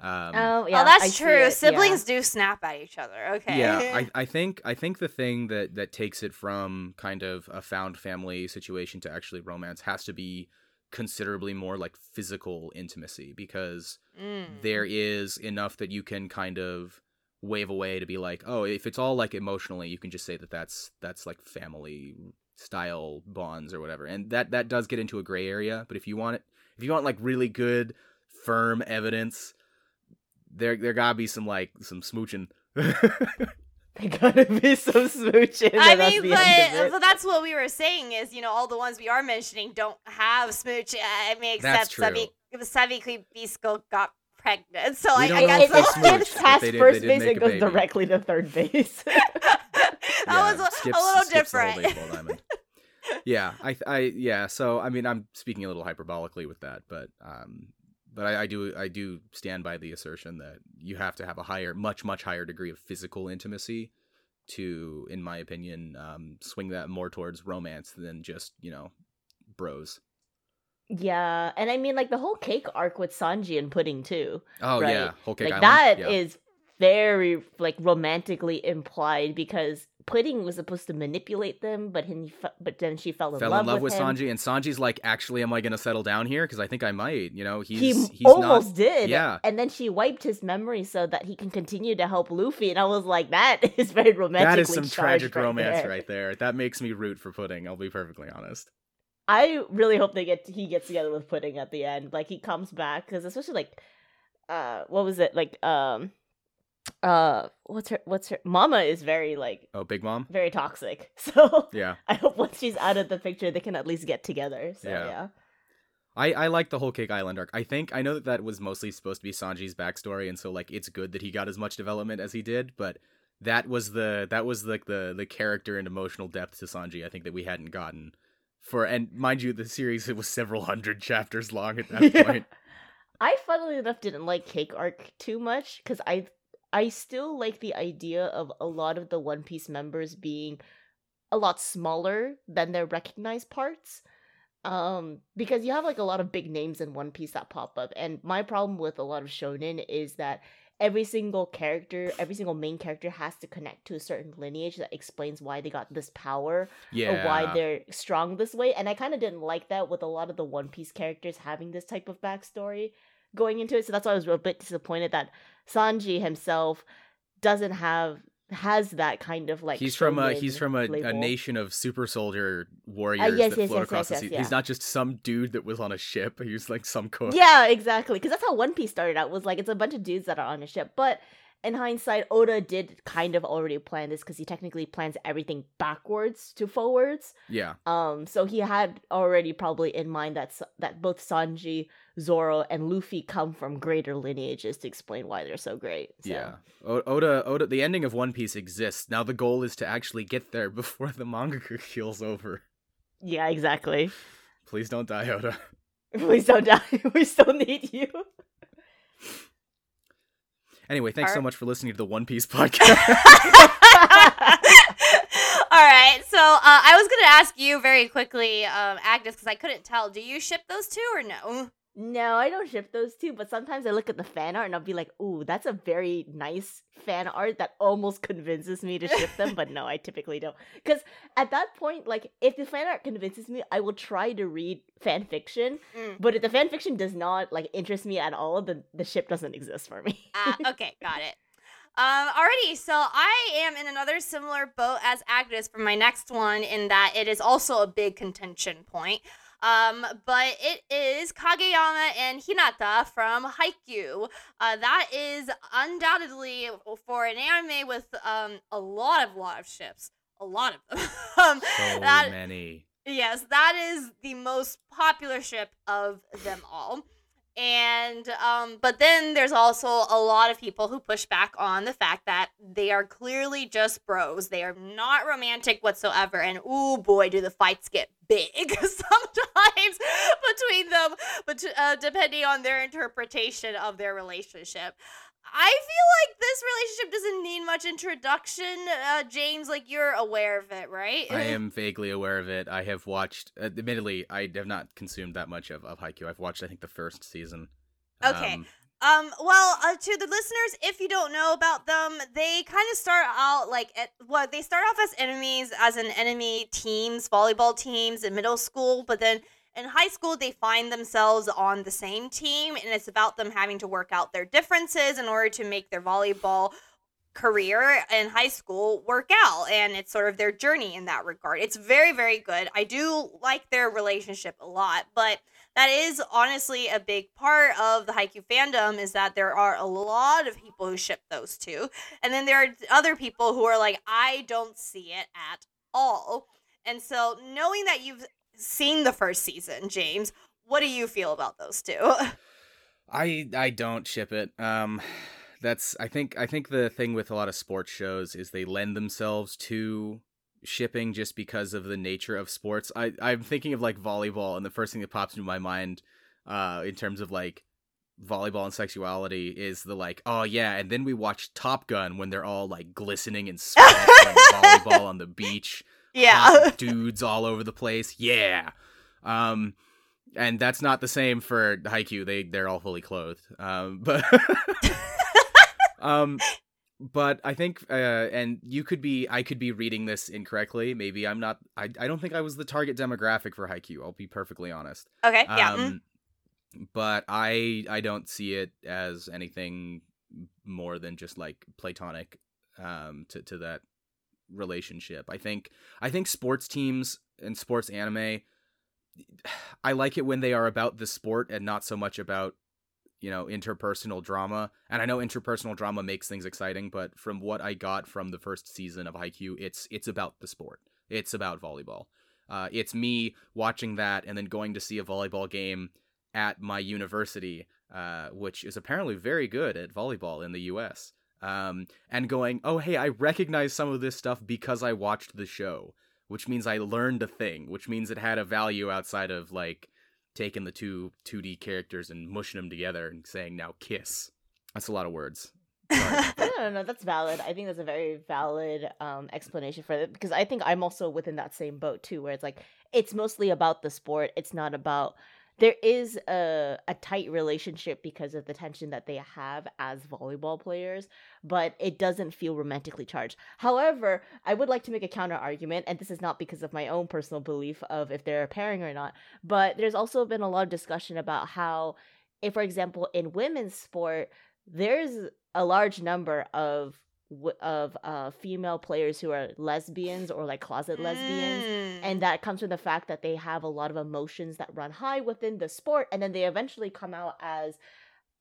Um, Oh, yeah, oh, that's I true. it, yeah. Siblings do snap at each other. Okay. Yeah, I, I think I think the thing that that takes it from kind of a found family situation to actually romance has to be considerably more like physical intimacy because Mm. there is enough that you can kind of wave away to be like, oh, if it's all like emotionally, you can just say that that's that's like family style bonds or whatever, and that that does get into a gray area. But if you want it, if you want like really good, firm evidence, there there gotta be some like some smooching. There gotta be some smooching. I mean, the end of but, it. but that's what we were saying is, you know, all the ones we are mentioning don't have smooch. uh, I mean, That's except true. Sabi Sabikui Bisco got pregnant. So We I, don't I know guess it, if it skips past did- first base make and goes directly to third base. that was a, skips- a little skips the whole different. diamond. yeah, I, I, yeah. So I mean, I'm speaking a little hyperbolically with that, but, um, but I, I do, I do stand by the assertion that you have to have a higher, much, much higher degree of physical intimacy to, in my opinion, um, swing that more towards romance than just you know, bros. yeah, and I mean, like the whole cake arc with Sanji and Pudding too. Oh Right. yeah, whole cake like island. that is yeah. very like romantically implied because Pudding was supposed to manipulate them, but he but then she fell in Fell love in love with, him. Sanji, and Sanji's like, actually, am I gonna settle down here? Because I think I might. You know, he's he he's almost not. did. yeah. And then she wiped his memory so that he can continue to help Luffy. And I was like, that is very romantic. That is some tragic romance right there. That makes me root for Pudding. I'll be perfectly honest. I really hope they get he gets together with Pudding at the end. Like he comes back because especially like, uh, what was it like? Um, uh, what's her? What's her? Mama is very like Oh, Big Mom. very toxic. So Yeah, I hope once she's out of the picture, they can at least get together. So Yeah. yeah. I I like the whole Cake Island arc. I think I know that that was mostly supposed to be Sanji's backstory, and so like it's good that he got as much development as he did. But that was the that was like the the character and emotional depth to Sanji. I think that we hadn't gotten for and mind you, the series it was several hundred chapters long at that Yeah. point. I funnily enough didn't like Cake Arc too much because I I still like the idea of a lot of the One Piece members being a lot smaller than their recognized parts. Um, because you have like a lot of big names in One Piece that pop up, and my problem with a lot of shonen is that every single character, every single main character has to connect to a certain lineage that explains why they got this power Yeah, or why they're strong this way. And I kind of didn't like that with a lot of the One Piece characters having this type of backstory going into it. So that's why I was a bit disappointed that Sanji himself doesn't have has that kind of like he's from a he's from a, a nation of super soldier warriors yes, that yes, float yes, across the sea. yeah. He's not just some dude that was on a ship. He was like some cook. Yeah, exactly. Because that's how One Piece started out. Was like it's a bunch of dudes that are on a ship, but in hindsight, Oda did kind of already plan this because he technically plans everything backwards to forwards. Yeah. Um, so he had already probably in mind that that both Sanji, Zoro, and Luffy come from greater lineages to explain why they're so great. So. Yeah. O- Oda Oda the ending of One Piece exists. Now the goal is to actually get there before the manga keels over. Yeah, exactly. Please don't die, Oda. Please don't die. We still need you. Anyway, thanks so much for listening to the One Piece podcast. All right, so uh, I was gonna ask you very quickly, um, Agnes, because I couldn't tell. Do you ship those two or no? No, I don't ship those two, but sometimes I look at the fan art and I'll be like, ooh, that's a very nice fan art that almost convinces me to ship them, but no, I typically don't. Because at that point, like, if the fan art convinces me, I will try to read fan fiction, Mm. but if the fan fiction does not, like, interest me at all, then the ship doesn't exist for me. Ah, okay, got it. Um, alrighty, so I am in another similar boat as Agnes for my next one, in that it is also a big contention point. Um, but it is Kageyama and Hinata from Haikyuu. Uh, that is undoubtedly for an anime with um a lot of lot of ships, a lot of them. um, so that many. Yes, that is the most popular ship of them all. And um but then there's also a lot of people who push back on the fact that they are clearly just bros. They are not romantic whatsoever and oh boy do the fights get big sometimes between them but uh, depending on their interpretation of their relationship. I feel like this relationship doesn't need much introduction. Uh, James, like you're aware of it, right? I am vaguely aware of it. I have watched. Uh, admittedly, I have not consumed that much of of Haikyuu. I've watched, I think, the first season. Okay. Um, Um, well, uh, to the listeners, if you don't know about them, they kind of start out like at what they start off as enemies, as an enemy teams, volleyball teams in middle school, but then in high school they find themselves on the same team, and it's about them having to work out their differences in order to make their volleyball career in high school work out and it's sort of their journey in that regard. It's very very good. I do like their relationship a lot, but that is honestly a big part of the Haikyuu fandom is that there are a lot of people who ship those two. And then there are other people who are like I don't see it at all. And so knowing that you've seen the first season, James, what do you feel about those two? I I don't ship it. Um, that's I think I think the thing with a lot of sports shows is they lend themselves to shipping just because of the nature of sports. I I'm thinking of like volleyball, and the first thing that pops into my mind, uh, in terms of like volleyball and sexuality is the like oh yeah and then we watch top gun when they're all like glistening and sweat volleyball on the beach yeah. dudes all over the place. Yeah. Um and that's not the same for Haikyuu. They they're all fully clothed. Um but um but I think uh and you could be I could be reading this incorrectly. Maybe I'm not I I don't think I was the target demographic for Haikyuu. I'll be perfectly honest. Okay. Yeah. mm. Um but I I don't see it as anything more than just like platonic um to to that relationship. I think I think sports teams and sports anime I like it when they are about the sport and not so much about you know interpersonal drama. And I know interpersonal drama makes things exciting, but from what I got from the first season of Haikyuu, it's it's about the sport. It's about volleyball. Uh, it's me watching that and then going to see a volleyball game at my university, uh, which is apparently very good at volleyball in the U.S. Um, and going, oh hey, I recognize some of this stuff because I watched the show, which means I learned a thing, which means it had a value outside of like taking the two 2D characters and mushing them together and saying now kiss. That's a lot of words. No, no, no, that's valid. I think that's a very valid um, explanation for it because I think I'm also within that same boat too, where it's like it's mostly about the sport. It's not about. There is a a tight relationship because of the tension that they have as volleyball players, but it doesn't feel romantically charged. However, I would like to make a counter argument, and this is not because of my own personal belief of if they're a pairing or not, but there's also been a lot of discussion about how, if for example in women's sport, there's a large number of w- of uh female players who are lesbians or like closet lesbians Mm. and that comes from the fact that they have a lot of emotions that run high within the sport and then they eventually come out as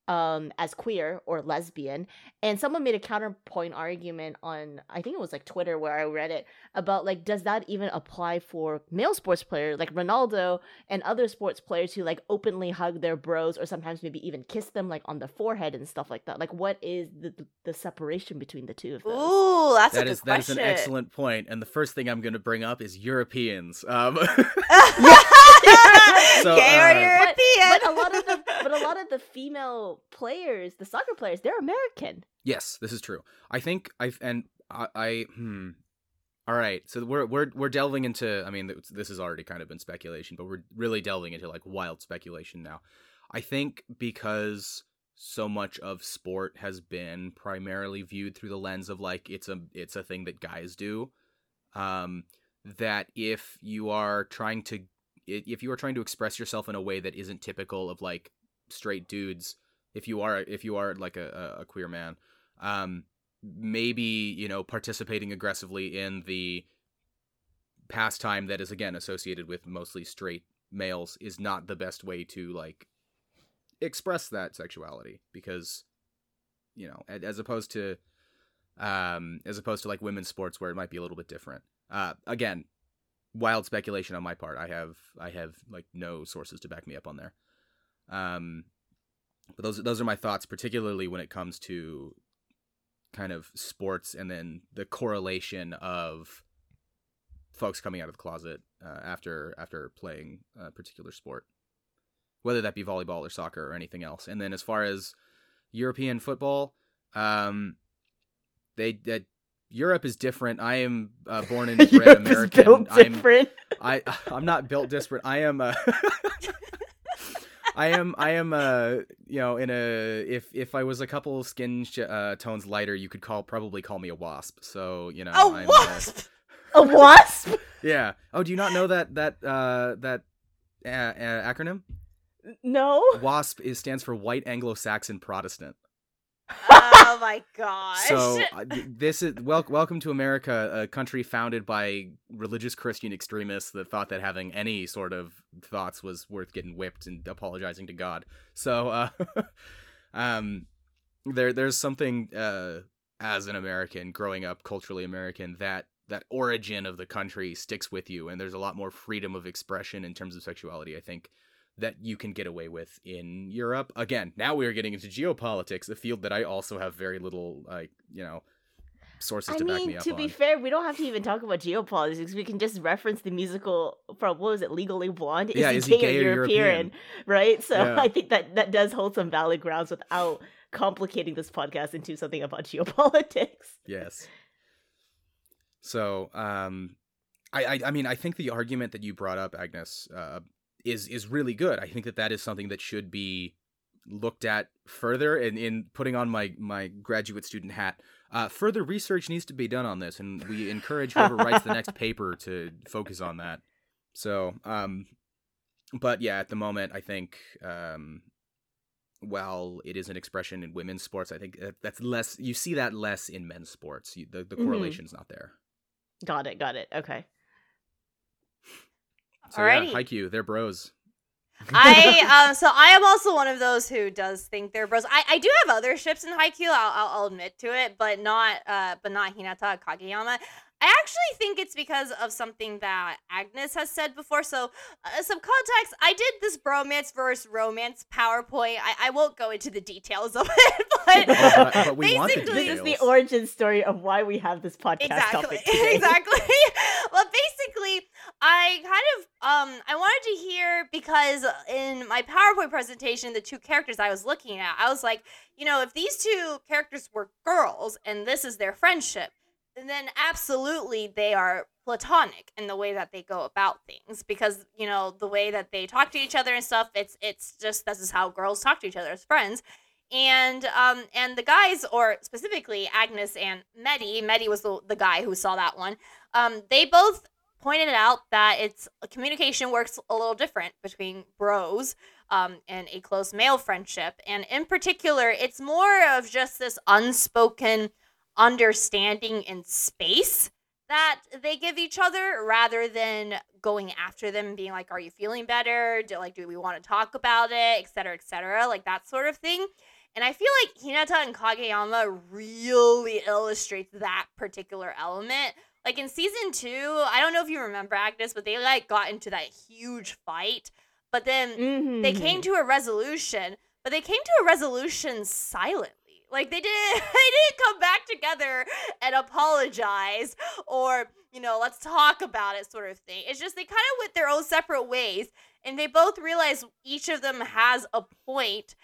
um as queer or lesbian and someone made a counterpoint argument on i think it was like twitter where i read it about like does that even apply for male sports players like ronaldo and other sports players who like openly hug their bros or sometimes maybe even kiss them like on the forehead and stuff like that like what is the the separation between the two of those Ooh, that's That a good is that is question. an excellent point. point, and the first thing I'm going to bring up is Europeans. Um, So, Gay or uh, European? but a lot of the but a lot of the female players the soccer players they're american yes, this is true. I think I and I, I hmm. All right, so we're we're we're delving into. I mean, this has already kind of been speculation, but we're really delving into like wild speculation now. I think because so much of sport has been primarily viewed through the lens of like it's a it's a thing that guys do. Um, that if you are trying to if you are trying to express yourself in a way that isn't typical of like straight dudes, if you are if you are like a, a queer man, um, maybe you know participating aggressively in the pastime that is again associated with mostly straight males is not the best way to like express that sexuality because you know as opposed to um as opposed to like women's sports where it might be a little bit different. Uh again wild speculation on my part. I have i have like no sources to back me up on there. Um but those those are my thoughts particularly when it comes to kind of sports and then the correlation of folks coming out of the closet uh, after after playing a particular sport whether that be volleyball or soccer or anything else and then as far as european football um they that Europe is different. I am uh, born and bred American. built I'm different. I I'm not built disparate. I am uh, I am I am uh you know in a if if I was a couple skin sh- uh, tones lighter, you could call probably call me a wasp. So you know a I'm, uh, wasp. A wasp? yeah. Oh, do you not know that that uh that uh, uh, acronym? No. WASP is stands for White Anglo-Saxon Protestant. Oh my gosh. So uh, this is wel- welcome to America, a country founded by religious Christian extremists that thought that having any sort of thoughts was worth getting whipped and apologizing to God. So, uh, um, there there's something uh, as an American growing up culturally American that that origin of the country sticks with you, and there's a lot more freedom of expression in terms of sexuality. I think that you can get away with in Europe. Again, now we are getting into geopolitics, a field that I also have very little, like, you know, sources I to back me mean, up to on. be fair, we don't have to even talk about geopolitics. We can just reference the musical from what was it, Legally Blonde? Yeah, is is he he gay, gay or or European? European? Right? So Yeah. I think that that does hold some valid grounds without complicating this podcast into something about geopolitics. yes. So, um, I, I, I mean, I think the argument that you brought up, Agnes, uh, is is really good. I think that that is something that should be looked at further. And in putting on my my graduate student hat, uh, further research needs to be done on this, and we encourage whoever writes the next paper to focus on that. So, um, but yeah, at the moment, I think um, while it is an expression in women's sports, I think that- that's less. You see that less in men's sports. You, the the Mhm. correlation's not there. Got it, got it. Okay. So yeah, Haikyuu, they're bros. I um so I am also one of those who does think they're bros. I, I do have other ships in Haikyuu. I'll, I'll I'll admit to it, but not uh but not Hinata Kageyama. I actually think it's because of something that Agnes has said before. So, uh, some context. I did this bromance versus romance PowerPoint. I, I won't go into the details of it, but, Oh, but- but we basically, This is the origin story of why we have this podcast exactly topic today. exactly well basically i kind of um i wanted to hear because in my powerpoint presentation the two characters i was looking at i was like you know if these two characters were girls and this is their friendship then absolutely they are platonic in the way that they go about things because you know the way that they talk to each other and stuff it's it's just this is how girls talk to each other as friends. And um and the guys or specifically agnes and medi medi was the, the guy who saw that one um they both pointed out that it's communication works a little different between bros um and a close male friendship. And in particular it's more of just this unspoken understanding in space that they give each other rather than going after them being like are you feeling better? Do like do we want to talk about it? etc etc like that sort of thing. And I feel like Hinata and Kageyama really illustrates that particular element. Like in season two, I don't know if you remember Agnes, but they like got into that huge fight. But then Mhm. they came to a resolution, but they came to a resolution silently. Like they didn't they didn't come back together and apologize or, you know, let's talk about it sort of thing. It's just they kind of went their own separate ways and they both realized each of them has a point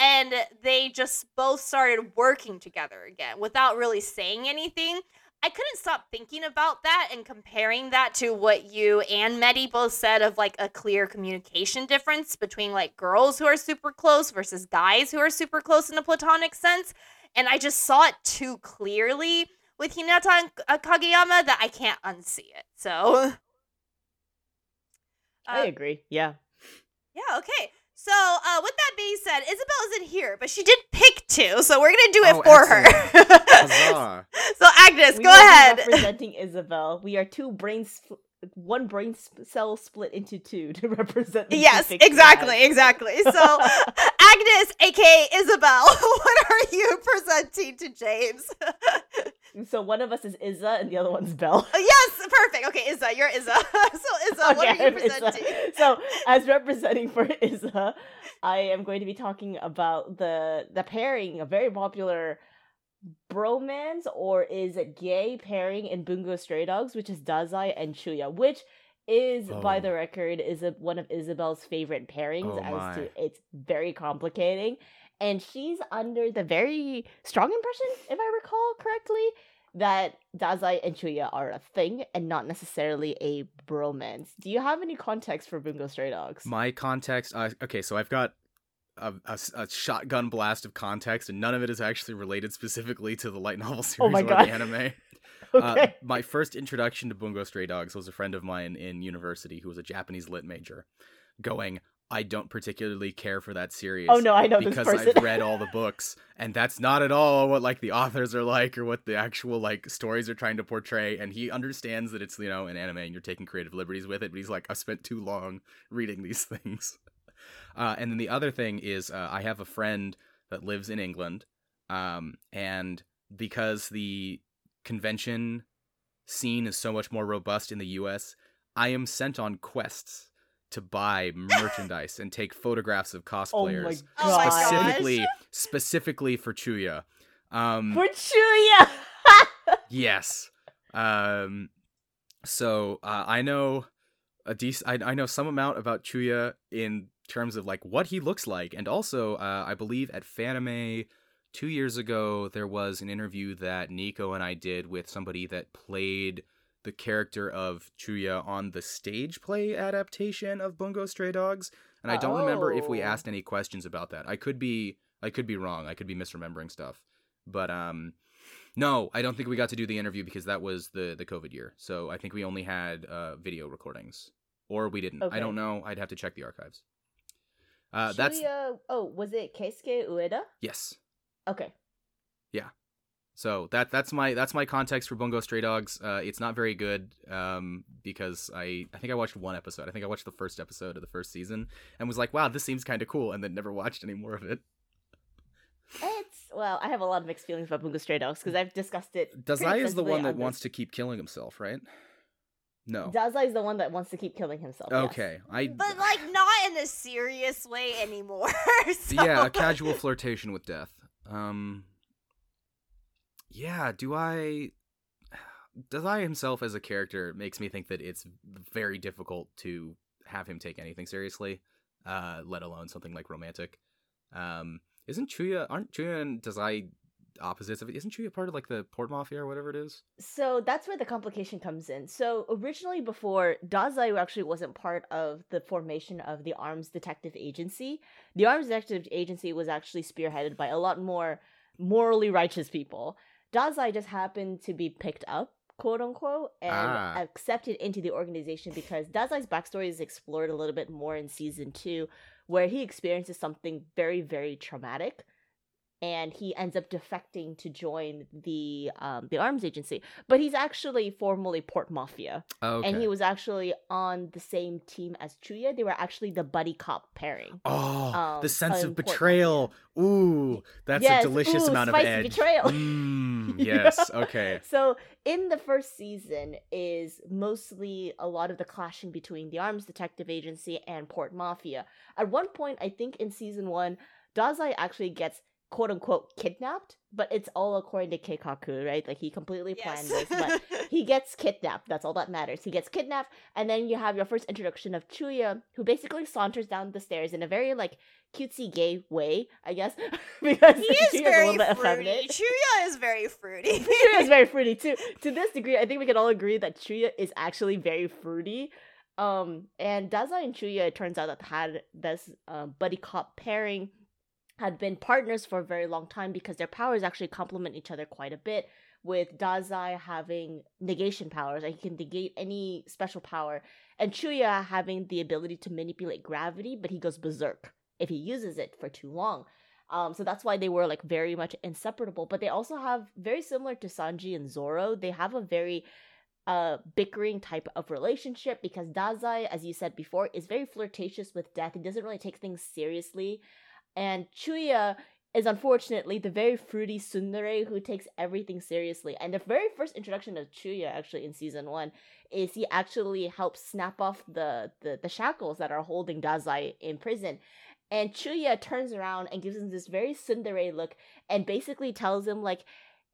and they just both started working together again without really saying anything. I couldn't stop thinking about that and comparing that to what you and Medi both said of like a clear communication difference between like girls who are super close versus guys who are super close in a platonic sense. And I just saw it too clearly with Hinata and uh, Kageyama that I can't unsee it. So, I Uh, agree. Yeah. yeah, okay. So, uh, with that being said, Isabel isn't here, but she did pick two, so we're gonna do it Oh, for her. So, Agnes, We go ahead. representing Isabel. We are two brains, spl- one brain sp- cell split into two to represent. the Yes, pictures exactly, exactly. So, Agnes, aka Isabel, what are you presenting to James? So one of us is Izza and the other one's Belle. Uh, yes, perfect. Okay, Izza, you're Izza. so, Izza, what are you presenting? So, as representing for Izza, I am going to be talking about the the pairing, a very popular bromance or is it gay pairing in Bungo Stray Dogs, which is Dazai and Chuya, which is by Oh. the record is a, one of Isabel's favorite pairings Oh as my. to it's very complicating and she's under the very strong impression if I recall correctly that Dazai and Chuya are a thing and not necessarily a bromance. Do you have any context for Bungo Stray Dogs? My context. Uh, okay, so I've got a shotgun blast of context, and none of it is actually related specifically to the light novel series Oh or the anime. okay. Uh, my first introduction to Bungo Stray Dogs was a friend of mine in university who was a Japanese lit major, going, "I don't particularly care for that series." oh no, I know this because. I've read all the books, and that's not at all what like the authors are like or what the actual like stories are trying to portray. And he understands that it's you know an anime and you're taking creative liberties with it, but he's like, I've spent too long reading these things. Uh, and then the other thing is, uh, I have a friend that lives in England, um, and because the convention scene is so much more robust in the U.S., I am sent on quests to buy merchandise and take photographs of oh my cosplayers Oh my god. gosh. specifically specifically for Chuya. Um For Chuya! yes. Um so uh, I know a decent I, I know some amount about Chuya in terms of like what he looks like and also uh, I believe at Fanime 2 years ago there was an interview that Nico and I did with somebody that played the character of Chuya on the stage play adaptation of Bungo Stray Dogs and I don't remember if we Oh. asked any questions about that. I could be I could be wrong. I could be misremembering stuff. But um no, I don't think we got to do the interview because that was the the COVID year. So I think we only had uh video recordings or we didn't. I don't know. I'd have to check the archives. Uh that's oh, was it Keisuke Ueda? yes. Okay. Yeah. So that that's my that's my context for Bungo Stray Dogs. Uh, it's not very good um, because I I think I watched one episode. I think I watched the first episode of the first season and was like, wow, this seems kind of cool, and then never watched any more of it. It's well, I have a lot of mixed feelings about Bungo Stray Dogs because I've discussed it. Dazai is the extensively one that on wants this- to keep killing himself, right? No. Dazai is the one that wants to keep killing himself. yes. Okay, I But, like, not in a serious way anymore. so... yeah, a casual flirtation with death. Um, yeah, do I? Dazai himself as a character makes me think that it's very difficult to have him take anything seriously, uh, let alone something like romantic. Um, isn't Chuya? Aren't Chuya and Dazai opposites of it? Isn't she a part of like the Port Mafia or whatever it is? So that's where the complication comes in. So originally, before Dazai actually wasn't part of the formation of the Armed Detective Agency. The Armed Detective Agency was actually spearheaded by a lot more morally righteous people. Dazai just happened to be picked up, quote unquote, and Ah. accepted into the organization because Dazai's backstory is explored a little bit more in season two, where he experiences something very, very traumatic and he ends up defecting to join the um, the arms agency. But he's actually formerly Port Mafia, okay. and he was actually on the same team as Chuya. They were actually the buddy cop pairing. Oh, um, the sense of betrayal. Ooh, that's Yes, a delicious ooh, amount of edge. betrayal. Mm, Yeah. yes. Okay. So in the first season is mostly a lot of the clashing between the Armed Detective Agency and Port Mafia. At one point, I think in season one, Dazai actually gets quote unquote kidnapped, but it's all according to Keikaku, right? Like he completely planned Yes. this, but he gets kidnapped. That's all that matters. He gets kidnapped, and then you have your first introduction of Chuya, who basically saunters down the stairs in a very like cutesy gay way, I guess, because he is Chuya's a very little bit fruity. effeminate. Chuya is very fruity. Chuya is very fruity too. To this degree, I think we can all agree that Chuya is actually very fruity. Um, and Dazai and Chuya, it turns out that had this uh, buddy cop pairing had been partners for a very long time because their powers actually complement each other quite a bit. With Dazai having negation powers, and he can negate any special power, and Chuya having the ability to manipulate gravity, but he goes berserk if he uses it for too long. Um, so that's why they were like very much inseparable. But they also have very similar to Sanji and Zoro. They have a very uh bickering type of relationship because Dazai, as you said before, is very flirtatious with death. He doesn't really take things seriously. And Chuya is unfortunately the very fruity tsundere who takes everything seriously. And the very first introduction of Chuya actually in season one is he actually helps snap off the, the, the shackles that are holding Dazai in prison. And Chuya turns around and gives him this very tsundere look and basically tells him like,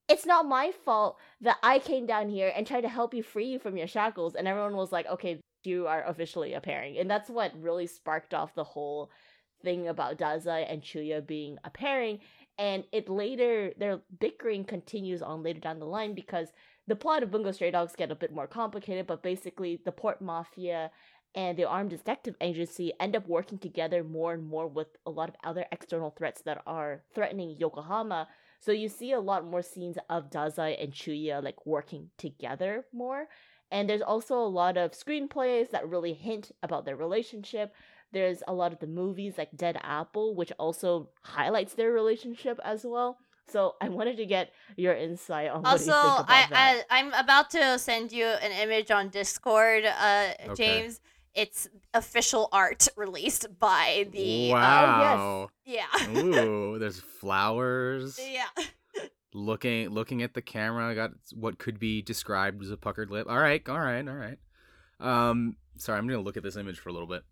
it's not my fault that I came down here and tried to help you free you from your shackles. And everyone was like, okay, you are officially a pairing. And that's what really sparked off the whole thing about Dazai and Chuya being a pairing. And it later, their bickering continues on later down the line because the plot of Bungo Stray Dogs get a bit more complicated, but basically the Port Mafia and the Armed Detective Agency end up working together more and more with a lot of other external threats that are threatening Yokohama. So you see a lot more scenes of Dazai and Chuya like working together more. And there's also a lot of screenplays that really hint about their relationship. There's a lot of the movies like Dead Apple, which also highlights their relationship as well. So I wanted to get your insight on what Also, you think about I, that. I I'm about to send you an image on Discord, uh, Okay. James. It's official art released by the. uh, wow. yeah. Ooh, there's flowers. Yeah. Looking looking at the camera, I got what could be described as a puckered lip. All right, all right, all right. Um, sorry, I'm gonna look at this image for a little bit.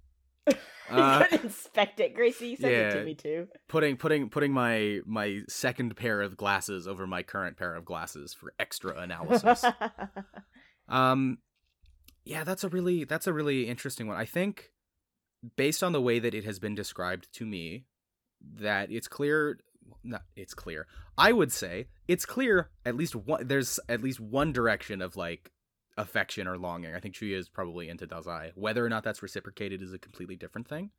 Uh, you could inspect it, Gracie. You sent it yeah. to me too. putting putting putting my my second pair of glasses over my current pair of glasses for extra analysis. um, yeah, that's a really that's a really interesting one. I think based on the way that it has been described to me, that it's clear. Not it's clear. I would say it's clear. At least one. There's at least one direction of like affection or longing. I think Chuya is probably into Dazai. Whether or not that's reciprocated is a completely different thing.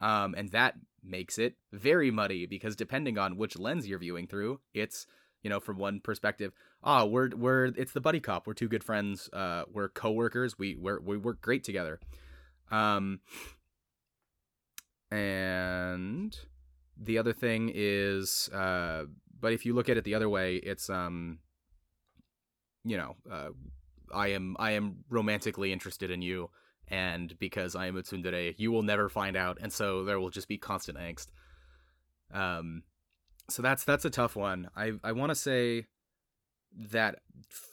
Um, and that makes it very muddy because depending on which lens you're viewing through, it's you know from one perspective, ah, we're we're it's the buddy cop. We're two good friends. Uh, we're coworkers. We we're, we work great together. Um, and the other thing is, uh, but if you look at it the other way, it's um, you know, uh, I am I am romantically interested in you and because I am a tsundere, you will never find out, and so there will just be constant angst. Um, so that's that's a tough one. I I want to say that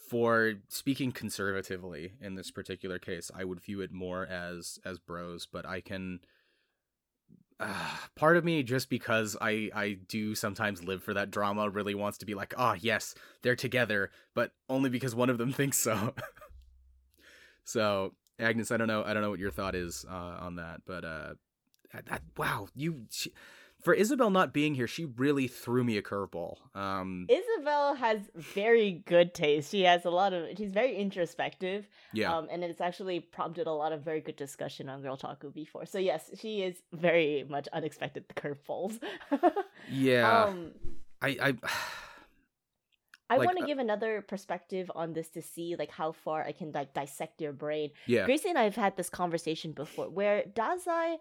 for speaking conservatively in this particular case, I would view it more as as bros, but I can. Uh, part of me, just because I I do sometimes live for that drama, really wants to be like, ah, yes, they're together, but only because one of them thinks so. so Agnes, I don't know. I don't know what your thought is uh, on that, but uh, that, that- wow, you she, for Isabel not being here, she really threw me a curveball. Um, Isabel has very good taste. She has a lot of. She's very introspective. yeah, Um, and it's actually prompted a lot of very good discussion on Girltaku before. So yes, she is very much unexpected the curveballs. yeah. Um, I, I, I like, want to uh, give another perspective on this to see like how far I can like dissect your brain. yeah, Gracie and I have had this conversation before where Dazai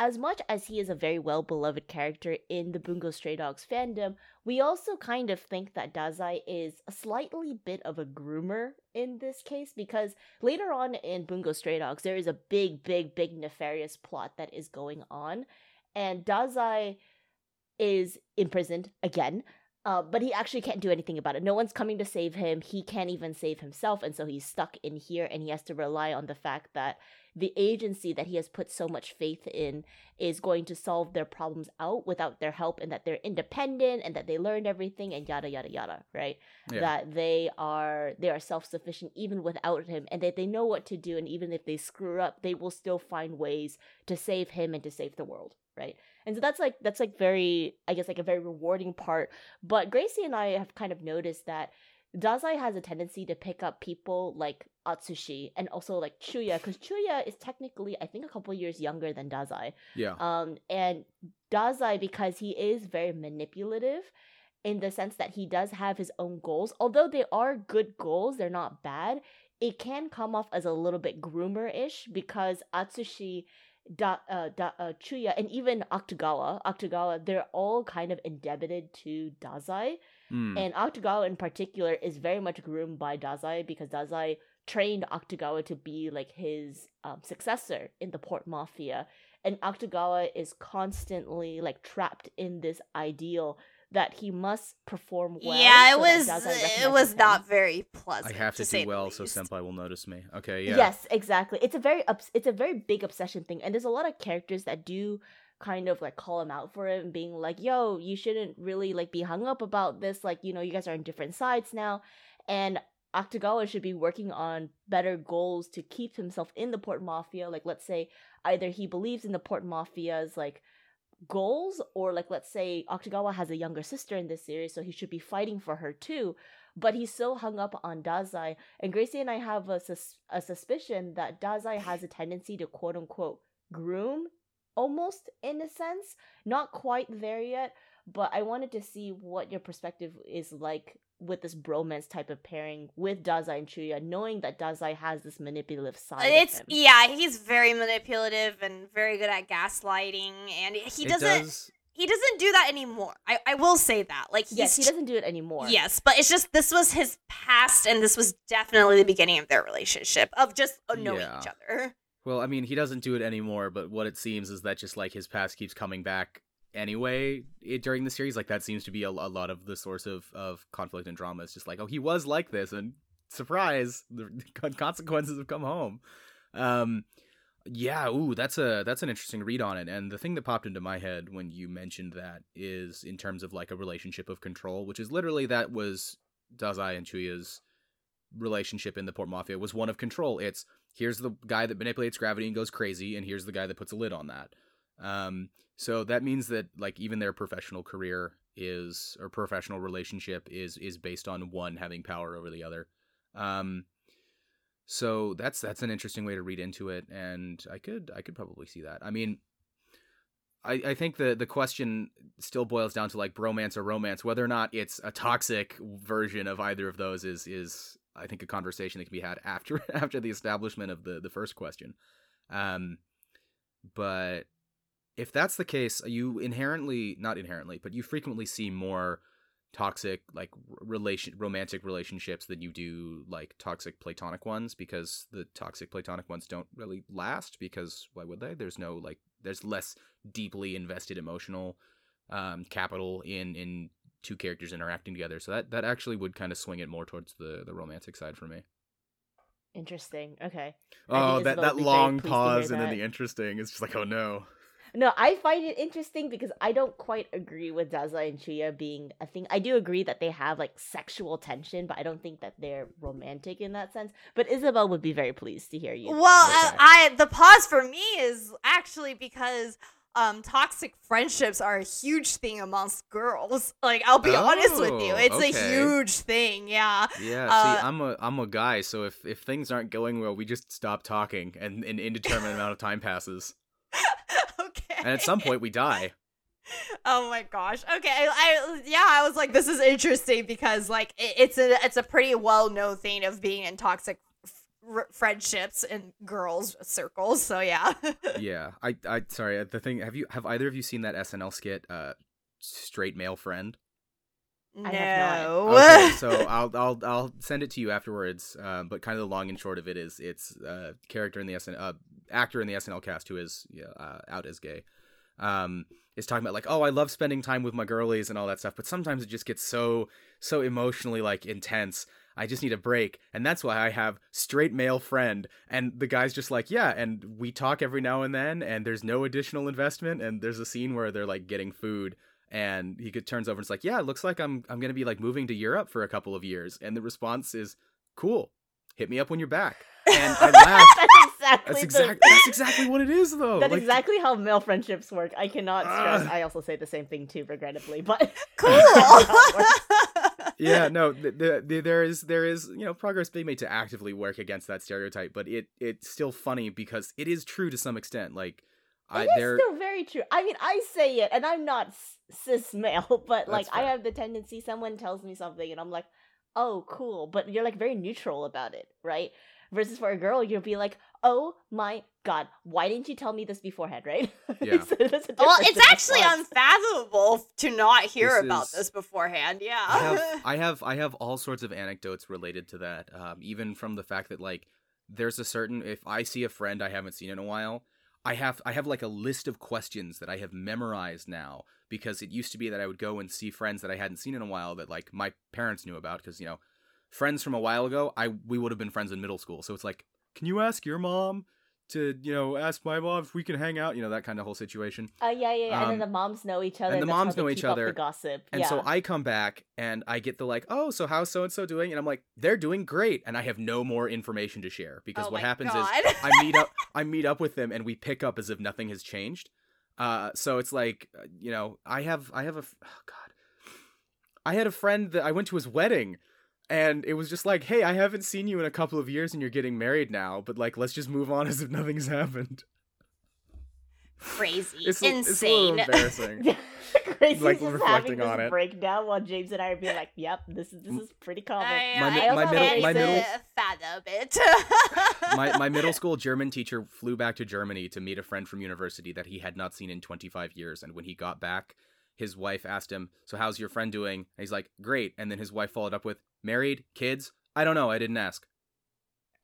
as much as he is a very well beloved character in the Bungo Stray Dogs fandom, we also kind of think that Dazai is a slightly bit of a groomer in this case because later on in Bungo Stray Dogs, there is a big, big, big nefarious plot that is going on, and Dazai is imprisoned again uh, but he actually can't do anything about it. No one's coming to save him. He can't even save himself. And so he's stuck in here and he has to rely on the fact that the agency that he has put so much faith in is going to solve their problems out without their help and that they're independent and that they learned everything and yada yada yada right Yeah. that they are they are self-sufficient even without him and that they know what to do and even if they screw up they will still find ways to save him and to save the world right and so that's like that's like very i guess like a very rewarding part but gracie and i have kind of noticed that Dazai has a tendency to pick up people like Atsushi and also like Chuya, because Chuya is technically, I think, a couple years younger than Dazai. Yeah. Um, and Dazai, because he is very manipulative in the sense that he does have his own goals, although they are good goals, they're not bad. It can come off as a little bit groomer ish because Atsushi, da, uh, da, uh, Chuya, and even Akutagawa, Akutagawa, they're all kind of indebted to Dazai. Mm. And Akutagawa in particular is very much groomed by Dazai because Dazai trained Akutagawa to be like his um, successor in the Port Mafia. And Akutagawa is constantly like trapped in this ideal that he must perform well. yeah, it so was it was him. not very pleasant. I have to, say do well so least. senpai will notice me. Okay, yeah. Yes, exactly. It's a very obs- it's a very big obsession thing, and there's a lot of characters that do kind of like call him out for it and being like, "Yo, you shouldn't really like be hung up about this. Like, you know, you guys are on different sides now." And Akutagawa should be working on better goals to keep himself in the Port Mafia. Like, let's say either he believes in the Port Mafia's like goals, or like let's say Akutagawa has a younger sister in this series, so he should be fighting for her too. But he's so hung up on Dazai, and Gracie and I have a, sus- a suspicion that Dazai has a tendency to quote unquote groom, almost in a sense. Not quite there yet, but I wanted to see what your perspective is like with this bromance type of pairing with Dazai and Chuya, knowing that Dazai has this manipulative side. It's of him. yeah, he's very manipulative and very good at gaslighting, and he It doesn't does- he doesn't do that anymore. I I will say that. Like he's Yes, he doesn't do it anymore. Yes, but it's just this was his past, and this was definitely the beginning of their relationship of just knowing Yeah. each other. Well, I mean, he doesn't do it anymore, but what it seems is that just like his past keeps coming back anyway it, during the series. Like that seems to be a, a lot of the source of of conflict and drama. It's just like, oh, he was like this, and surprise, the consequences have come home. Um, yeah, ooh, that's a that's an interesting read on it. And the thing that popped into my head when you mentioned that is in terms of like a relationship of control, which is literally that was Dazai and Chuya's relationship in the Port Mafia was one of control. It's here's the guy that manipulates gravity and goes crazy, and here's the guy that puts a lid on that. Um, so that means that like even their professional career is or professional relationship is is based on one having power over the other. Um, so that's that's an interesting way to read into it, and I could I could probably see that. I mean. I, I think the, the question still boils down to like bromance or romance. Whether or not it's a toxic version of either of those is is I think a conversation that can be had after after the establishment of the the first question. Um, but if that's the case, you inherently not inherently, but you frequently see more toxic like relation romantic relationships than you do like toxic platonic ones because the toxic platonic ones don't really last because why would they? There's no like there's less deeply invested emotional um capital in in two characters interacting together. So that that actually would kind of swing it more towards the the romantic side for me. Interesting. Okay. Oh that that would be very long pleased to hear pause and then the interesting it's just like oh no No, I find it interesting because I don't quite agree with Dazai and Chuya being a thing. I do agree that they have like sexual tension, but I don't think that they're romantic in that sense. But Isabel would be very pleased to hear you. Well, say uh. I the pause for me is actually because um toxic friendships are a huge thing amongst girls. Like I'll be honest with you, Oh, it's a huge thing. Yeah. Yeah, Uh, see, I'm a I'm a guy, so if if things aren't going well, we just stop talking, and an indeterminate amount of time passes, okay. And at some point we die. Oh my gosh. Okay. I, I yeah, I was like, this is interesting because like it, it's a it's a pretty well known thing of being in toxic f- r- friendships in girls circles. So yeah. yeah, I, I, sorry. The thing, have you, have either of you seen that SNL skit, uh, straight male friend? No. Okay, so I'll, I'll, I'll send it to you afterwards. Um, but kind of the long and short of it is, it's a character in the SNL, uh, actor in the SNL cast who is yeah, uh, out as gay. Um, is talking about like, oh, I love spending time with my girlies and all that stuff, but sometimes it just gets so, so emotionally like intense. I just need a break. And that's why I have straight male friend. And the guy's just like, yeah, and we talk every now and then, and there's no additional investment. And there's a scene where they're like getting food. And he turns over and it's like, yeah, it looks like I'm I'm gonna be like moving to Europe for a couple of years. And the response is, cool. Hit me up when you're back. And I laughed. That's exactly. That's the- exactly that's exactly what it is though. That's Like, exactly how male friendships work. I cannot stress. Ugh. I also say the same thing too, regrettably. But cool. yeah, no, th- th- th- there is there is you know progress being made to actively work against that stereotype, but it it's still funny because it is true to some extent. Like, I it is still very true. I mean, I say it, and I'm not s- cis male, but like I have the tendency. Someone tells me something, and I'm like, "Oh, cool," but you're like very neutral about it, right? Versus for a girl, you'll be like, "Oh my god, why didn't you tell me this beforehand?" Right? Yeah. So there's well, it's actually unfathomable to not hear This about is- this beforehand. Yeah. I have I have I have all sorts of anecdotes related to that. Um, even from the fact that like there's a certain if I see a friend I haven't seen in a while, I have I have like a list of questions that I have memorized now because it used to be that I would go and see friends that I hadn't seen in a while that like my parents knew about because you know friends from a while ago I we would have been friends in middle school. So it's like, can you ask your mom to you know ask my mom if we can hang out? You know that kind of whole situation. Uh, yeah, yeah, yeah. and then Um, the moms know each other. and the that's moms they know each other, The gossip. And yeah. so I come back and I get the like, oh, so how's so and so doing? And I'm like, they're doing great, and I have no more information to share because Oh what happens God. is I meet up, I meet up with them, and we pick up as if nothing has changed. Uh, so it's like, uh, you know, I have, I have a, oh god, I had a friend that I went to his wedding. And it was just like, hey, I haven't seen you in a couple of years and you're getting married now, but like, let's just move on as if nothing's happened. Crazy. It's, a- it's a little embarrassing. Grace Like, is just reflecting having on this it. breakdown while James and I are being like, "Yep, this is this is pretty common." I, My I mi- my middle- my middle- fathom it. my my middle school German teacher flew back to Germany to meet a friend from university that he had not seen in 25 years and when he got back his wife asked him, "So how's your friend doing?" And he's like, "Great." And then his wife followed up with, "Married? Kids? I don't know, I didn't ask."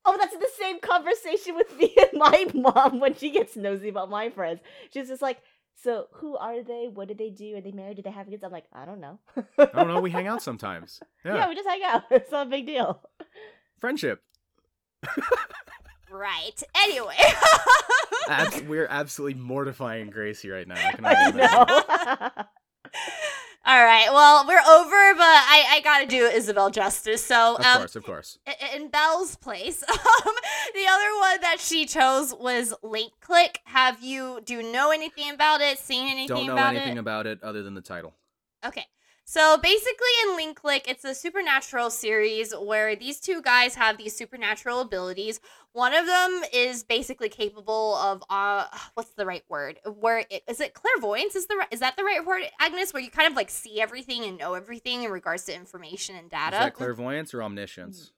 Oh, that's the same conversation with me and my mom when she gets nosy about my friends. She's just like, "So who are they? What do they do? Are they married? Do they have kids?" I'm like, "I don't know." I don't know, we hang out sometimes. Yeah. yeah, we just hang out. It's not a big deal. Friendship. right. Anyway. Abs- we're absolutely mortifying Gracie right now. I can I know. All right. Well, we're over, but I, I got to do Isabel justice. So, Of um, course, of course. in Belle's place, um, the other one that she chose was Link Click. Have you do you know anything about it? Seen anything Don't know about anything it? about it other than the title. Okay. So basically, in Link Click, it's a supernatural series where these two guys have these supernatural abilities. One of them is basically capable of uh, what's the right word? Where it, is it clairvoyance? Is the ri- is that the right word, Agnes? Where you kind of like see everything and know everything in regards to information and data. Is data. that clairvoyance or omniscience?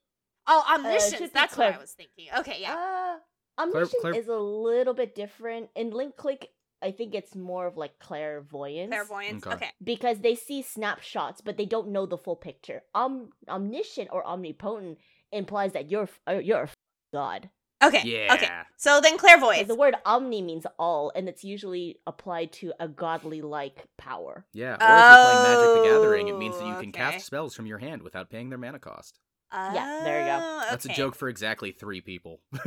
oh, Uh, it omniscience. should be That's what I was thinking. Okay, yeah. Uh, omniscience clair- is a little bit different. In Link Click, I think it's more of like clairvoyance. clairvoyance. okay. Okay. because they see snapshots, but they don't know the full picture. Om- omniscient or omnipotent implies that you're f- uh, you're a f- god. Okay. Yeah. Okay. So then clairvoyance. The word omni means all, and it's usually applied to a godly like power. Yeah, or if you're playing Magic the Gathering, it means that you Oh, can okay. cast spells from your hand without paying their mana cost. Yeah, there you go. Oh, That's a joke for exactly three people.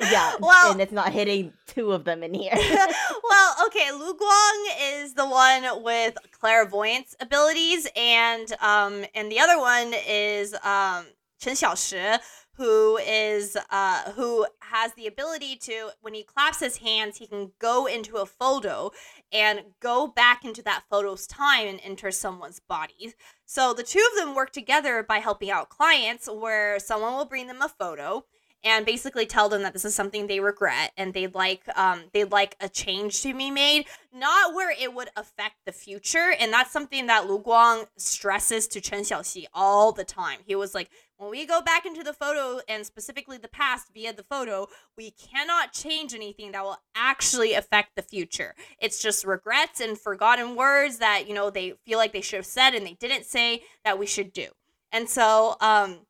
Yeah, well, and it's not hitting two of them in here. well, okay, Lu Guang is the one with clairvoyance abilities, and um, and the other one is um Chen Xiaoshi, who is uh who has the ability to when he claps his hands, he can go into a photo and go back into that photo's time and enter someone's body. So the two of them work together by helping out clients, where someone will bring them a photo and basically tell them that this is something they regret and they'd like um they'd like a change to be made not where it would affect the future and that's something that Lu Guang stresses to Chen Xiaoshi all the time he was like when we go back into the photo and specifically the past via the photo, we cannot change anything that will actually affect the future. It's just regrets and forgotten words that, you know, they feel like they should have said and they didn't say that we should do. And so, um,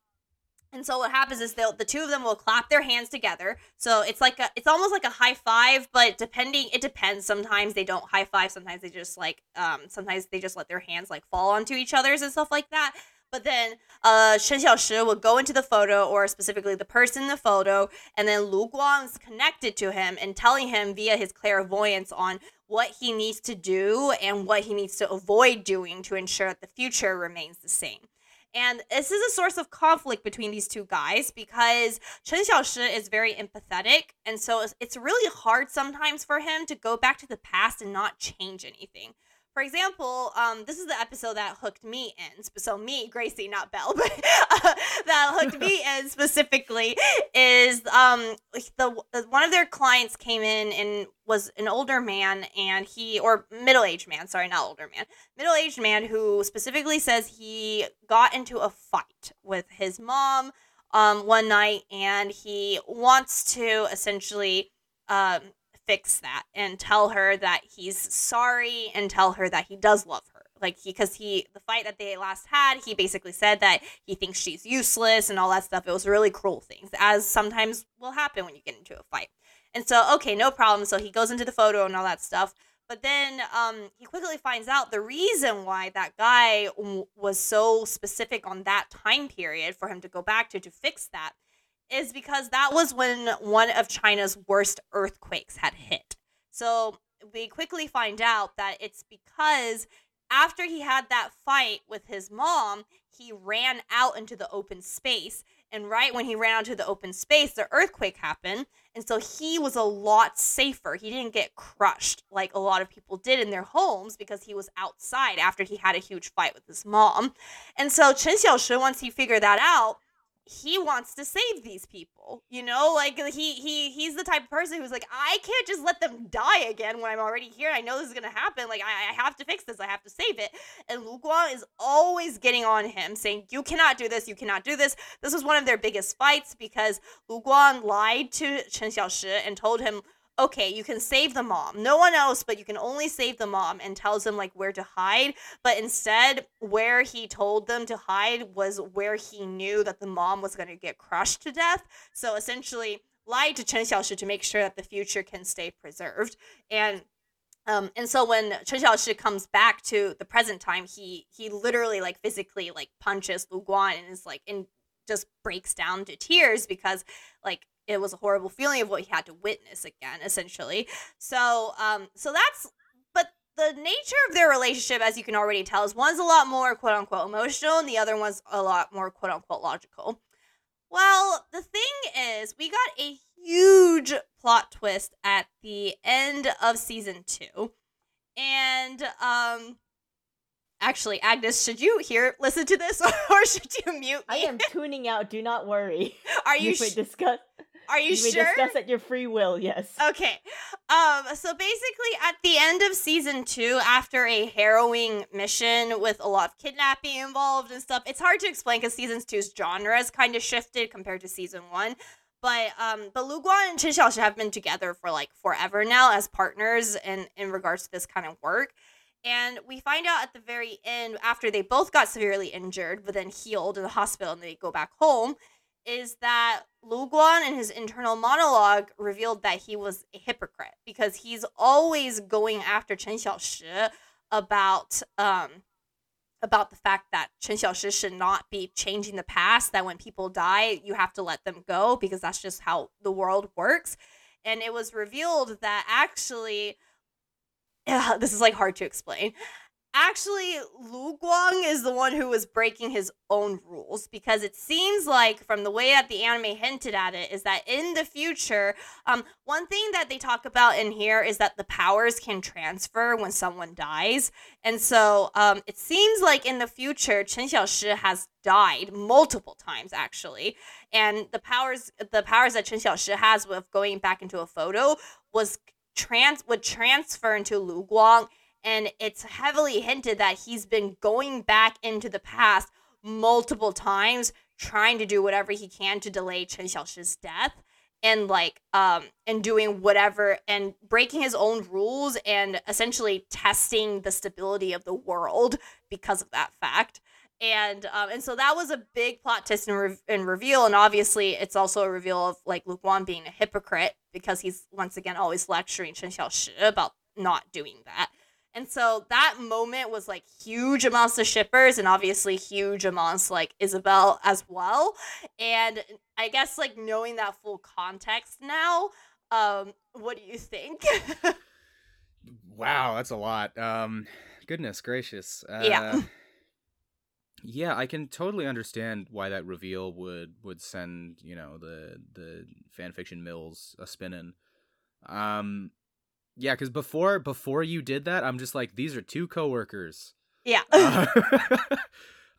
and so what happens is they'll the two of them will clap their hands together. So it's like a it's almost like a high five, but depending it depends. Sometimes they don't high five, sometimes they just like um sometimes they just let their hands like fall onto each other's and stuff like that. But then uh Chen Xiaoshi will go into the photo or specifically the person in the photo, and then Lu Guang's connected to him and telling him via his clairvoyance on what he needs to do and what he needs to avoid doing to ensure that the future remains the same. And this is a source of conflict between these two guys because Chen Xiaoshi is very empathetic. And so it's really hard sometimes for him to go back to the past and not change anything. For example, um, this is the episode that hooked me in. So me, Gracie, not Belle, but uh, that hooked me in specifically is um the, the one of their clients came in and was an older man and he or middle aged man, sorry, not older man, middle aged man who specifically says he got into a fight with his mom um one night and he wants to essentially um fix that and tell her that he's sorry and tell her that he does love her. Like he because he the fight that they last had he basically said that he thinks she's useless and all that stuff. It was really cruel things as sometimes will happen when you get into a fight. And so okay no problem. So he goes into the photo and all that stuff. But then um, he quickly finds out the reason why that guy w- was so specific on that time period for him to go back to to fix that is because that was when one of China's worst earthquakes had hit. So we quickly find out that it's because after he had that fight with his mom, he ran out into the open space. And right when he ran out to the open space, the earthquake happened. And so he was a lot safer. He didn't get crushed like a lot of people did in their homes because he was outside after he had a huge fight with his mom. And so Chen Xiaoshi, once he figured that out, he wants to save these people you know? Like he he he's the type of person who's like i can't just let them die again when i'm already here. I know this is gonna happen. Like i, I have to fix this. I have to save it. And lu guang is always getting on him saying you cannot do this. You cannot do this. This was one of their biggest fights because lu guang lied to chen xiaoshi and told him okay, you can save the mom. No one else, but you can only save the mom and tells them like where to hide. But instead, where he told them to hide was where he knew that the mom was going to get crushed to death. So essentially, lied to Chen Xiaoshi to make sure that the future can stay preserved. And um, and so when Chen Xiaoshi comes back to the present time, he he literally like physically like punches Lu Guang and is like and just breaks down to tears because like it was a horrible feeling of what he had to witness again essentially so um so that's but the nature of their relationship as you can already tell is one's a lot more quote unquote emotional and the other one's a lot more quote unquote logical well the thing is we got a huge plot twist at the end of season two and um actually agnes should you hear listen to this or should you mute me? I am tuning out. Do not worry. are you, You sh- discuss. Are you, You, may sure discuss at your free will. Yes. Okay. Um so basically at the end of season 2 after a harrowing mission with a lot of kidnapping involved and stuff. It's hard to explain cuz season two's genre has kind of shifted compared to season 1. But um but Lu Guang and Chen Xiaoshi have been together for like forever now as partners in in regards to this kind of work. And we find out at the very end after they both got severely injured but then healed in the hospital and they go back home is that Lu Guang in his internal monologue revealed that he was a hypocrite because he's always going after Chen Xiaoshi about um about the fact that Chen Xiaoshi should not be changing the past that when people die you have to let them go because that's just how the world works. And it was revealed that actually yeah, this is like hard to explain actually Lu Guang is the one who was breaking his own rules because it seems like from the way that the anime hinted at it is that in the future um one thing that they talk about in here is that the powers can transfer when someone dies. And so um it seems like in the future Chen Xiaoshi has died multiple times actually. And the powers the powers that Chen Xiaoshi has with going back into a photo was trans would transfer into Lu Guang and it's heavily hinted that he's been going back into the past multiple times trying to do whatever he can to delay Chen Xiaoshi's death and like um and doing whatever and breaking his own rules and essentially testing the stability of the world because of that fact. And um, and so that was a big plot twist and, re- and reveal. And obviously it's also a reveal of like Lu Guang being a hypocrite because he's once again always lecturing Chen Xiaoshi about not doing that and so that moment was like huge amongst the shippers and obviously huge amongst like Isabel as well. And I guess like knowing that full context now, um, what do you think? wow, that's a lot. Um, goodness gracious. Uh, Yeah. Yeah, I can totally understand why that reveal would would send you know the the fanfiction mills a spinning. Um, yeah, because before before you did that, I'm just like these are two coworkers. yeah. Uh,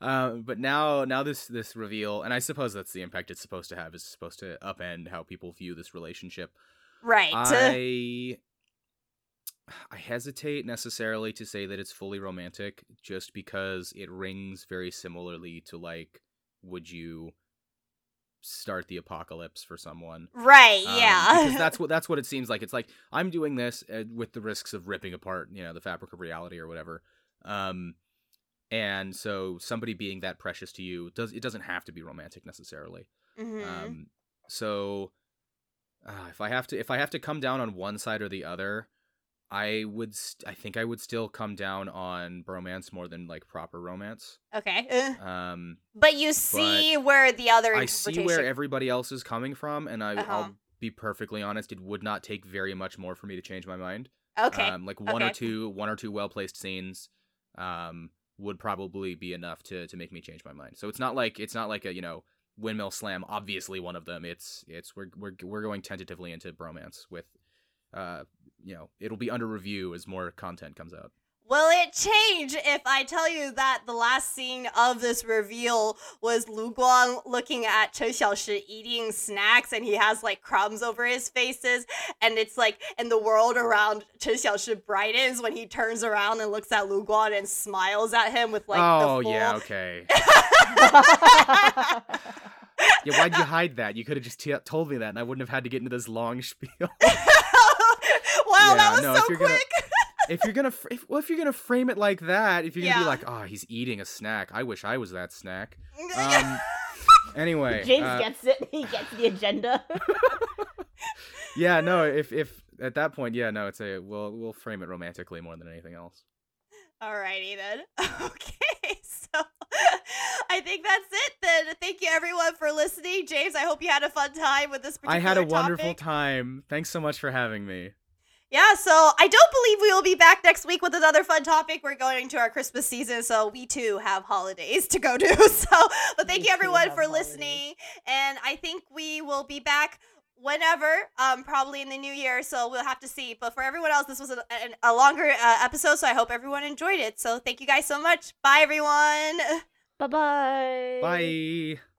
um, but now now this this reveal, and I suppose that's the impact it's supposed to have is supposed to upend how people view this relationship. right. I I hesitate necessarily to say that it's fully romantic just because it rings very similarly to like would you start the apocalypse for someone right, Um, yeah. because that's what that's what it seems like it's like i'm doing this uh, with the risks of ripping apart you know the fabric of reality or whatever um and so somebody being that precious to you does it doesn't have to be romantic necessarily Mhm. um, so uh, if I have to if I have to come down on one side or the other, I would st- I think I would still come down on bromance more than like proper romance. okay. Uh, Um, But you see where the other I see where everybody else is coming from, and I, Uh-huh. I'll be perfectly honest. It would not take very much more for me to change my mind. Okay. Um, like one or two one or two well placed scenes, um, would probably be enough to to make me change my mind. So it's not like it's not like a you know windmill slam. Obviously one of them. It's it's we're we're we're going tentatively into bromance with, uh, you know, it'll be under review as more content comes out. Will it change if I tell you that the last scene of this reveal was Lu Guang looking at Chen Xiaoshi eating snacks and he has like crumbs over his faces and it's like and the world around Chen Xiaoshi brightens when he turns around and looks at Lu Guang and smiles at him with like oh full yeah, okay. Yeah, why'd you hide that? You could have just t- told me that, and I wouldn't have had to get into this long spiel. Wow, that was no, if so you're quick. gonna- if you're gonna, if, well, if you're gonna frame it like that, if you're gonna Yeah. be like, oh, he's eating a snack. I wish I was that snack. Um, anyway, James uh, gets it. He gets the agenda. yeah, no, if if at that point, yeah, no, it's a we'll we'll frame it romantically more than anything else. Alrighty then. Okay, so I think that's it then. Thank you everyone for listening. James, I hope you had a fun time with this particular I had a wonderful time. Thanks so much for having me. Yeah, so I don't believe we will be back next week with another fun topic. We're going to our Christmas season, so we too have holidays to go to. So, but thank We you everyone for holidays. listening, and I think we will be back whenever, um, probably in the new year. So we'll have to see. But for everyone else, this was a, a, a longer uh, episode, so I hope everyone enjoyed it. So thank you guys so much. Bye, everyone. Bye bye. Bye.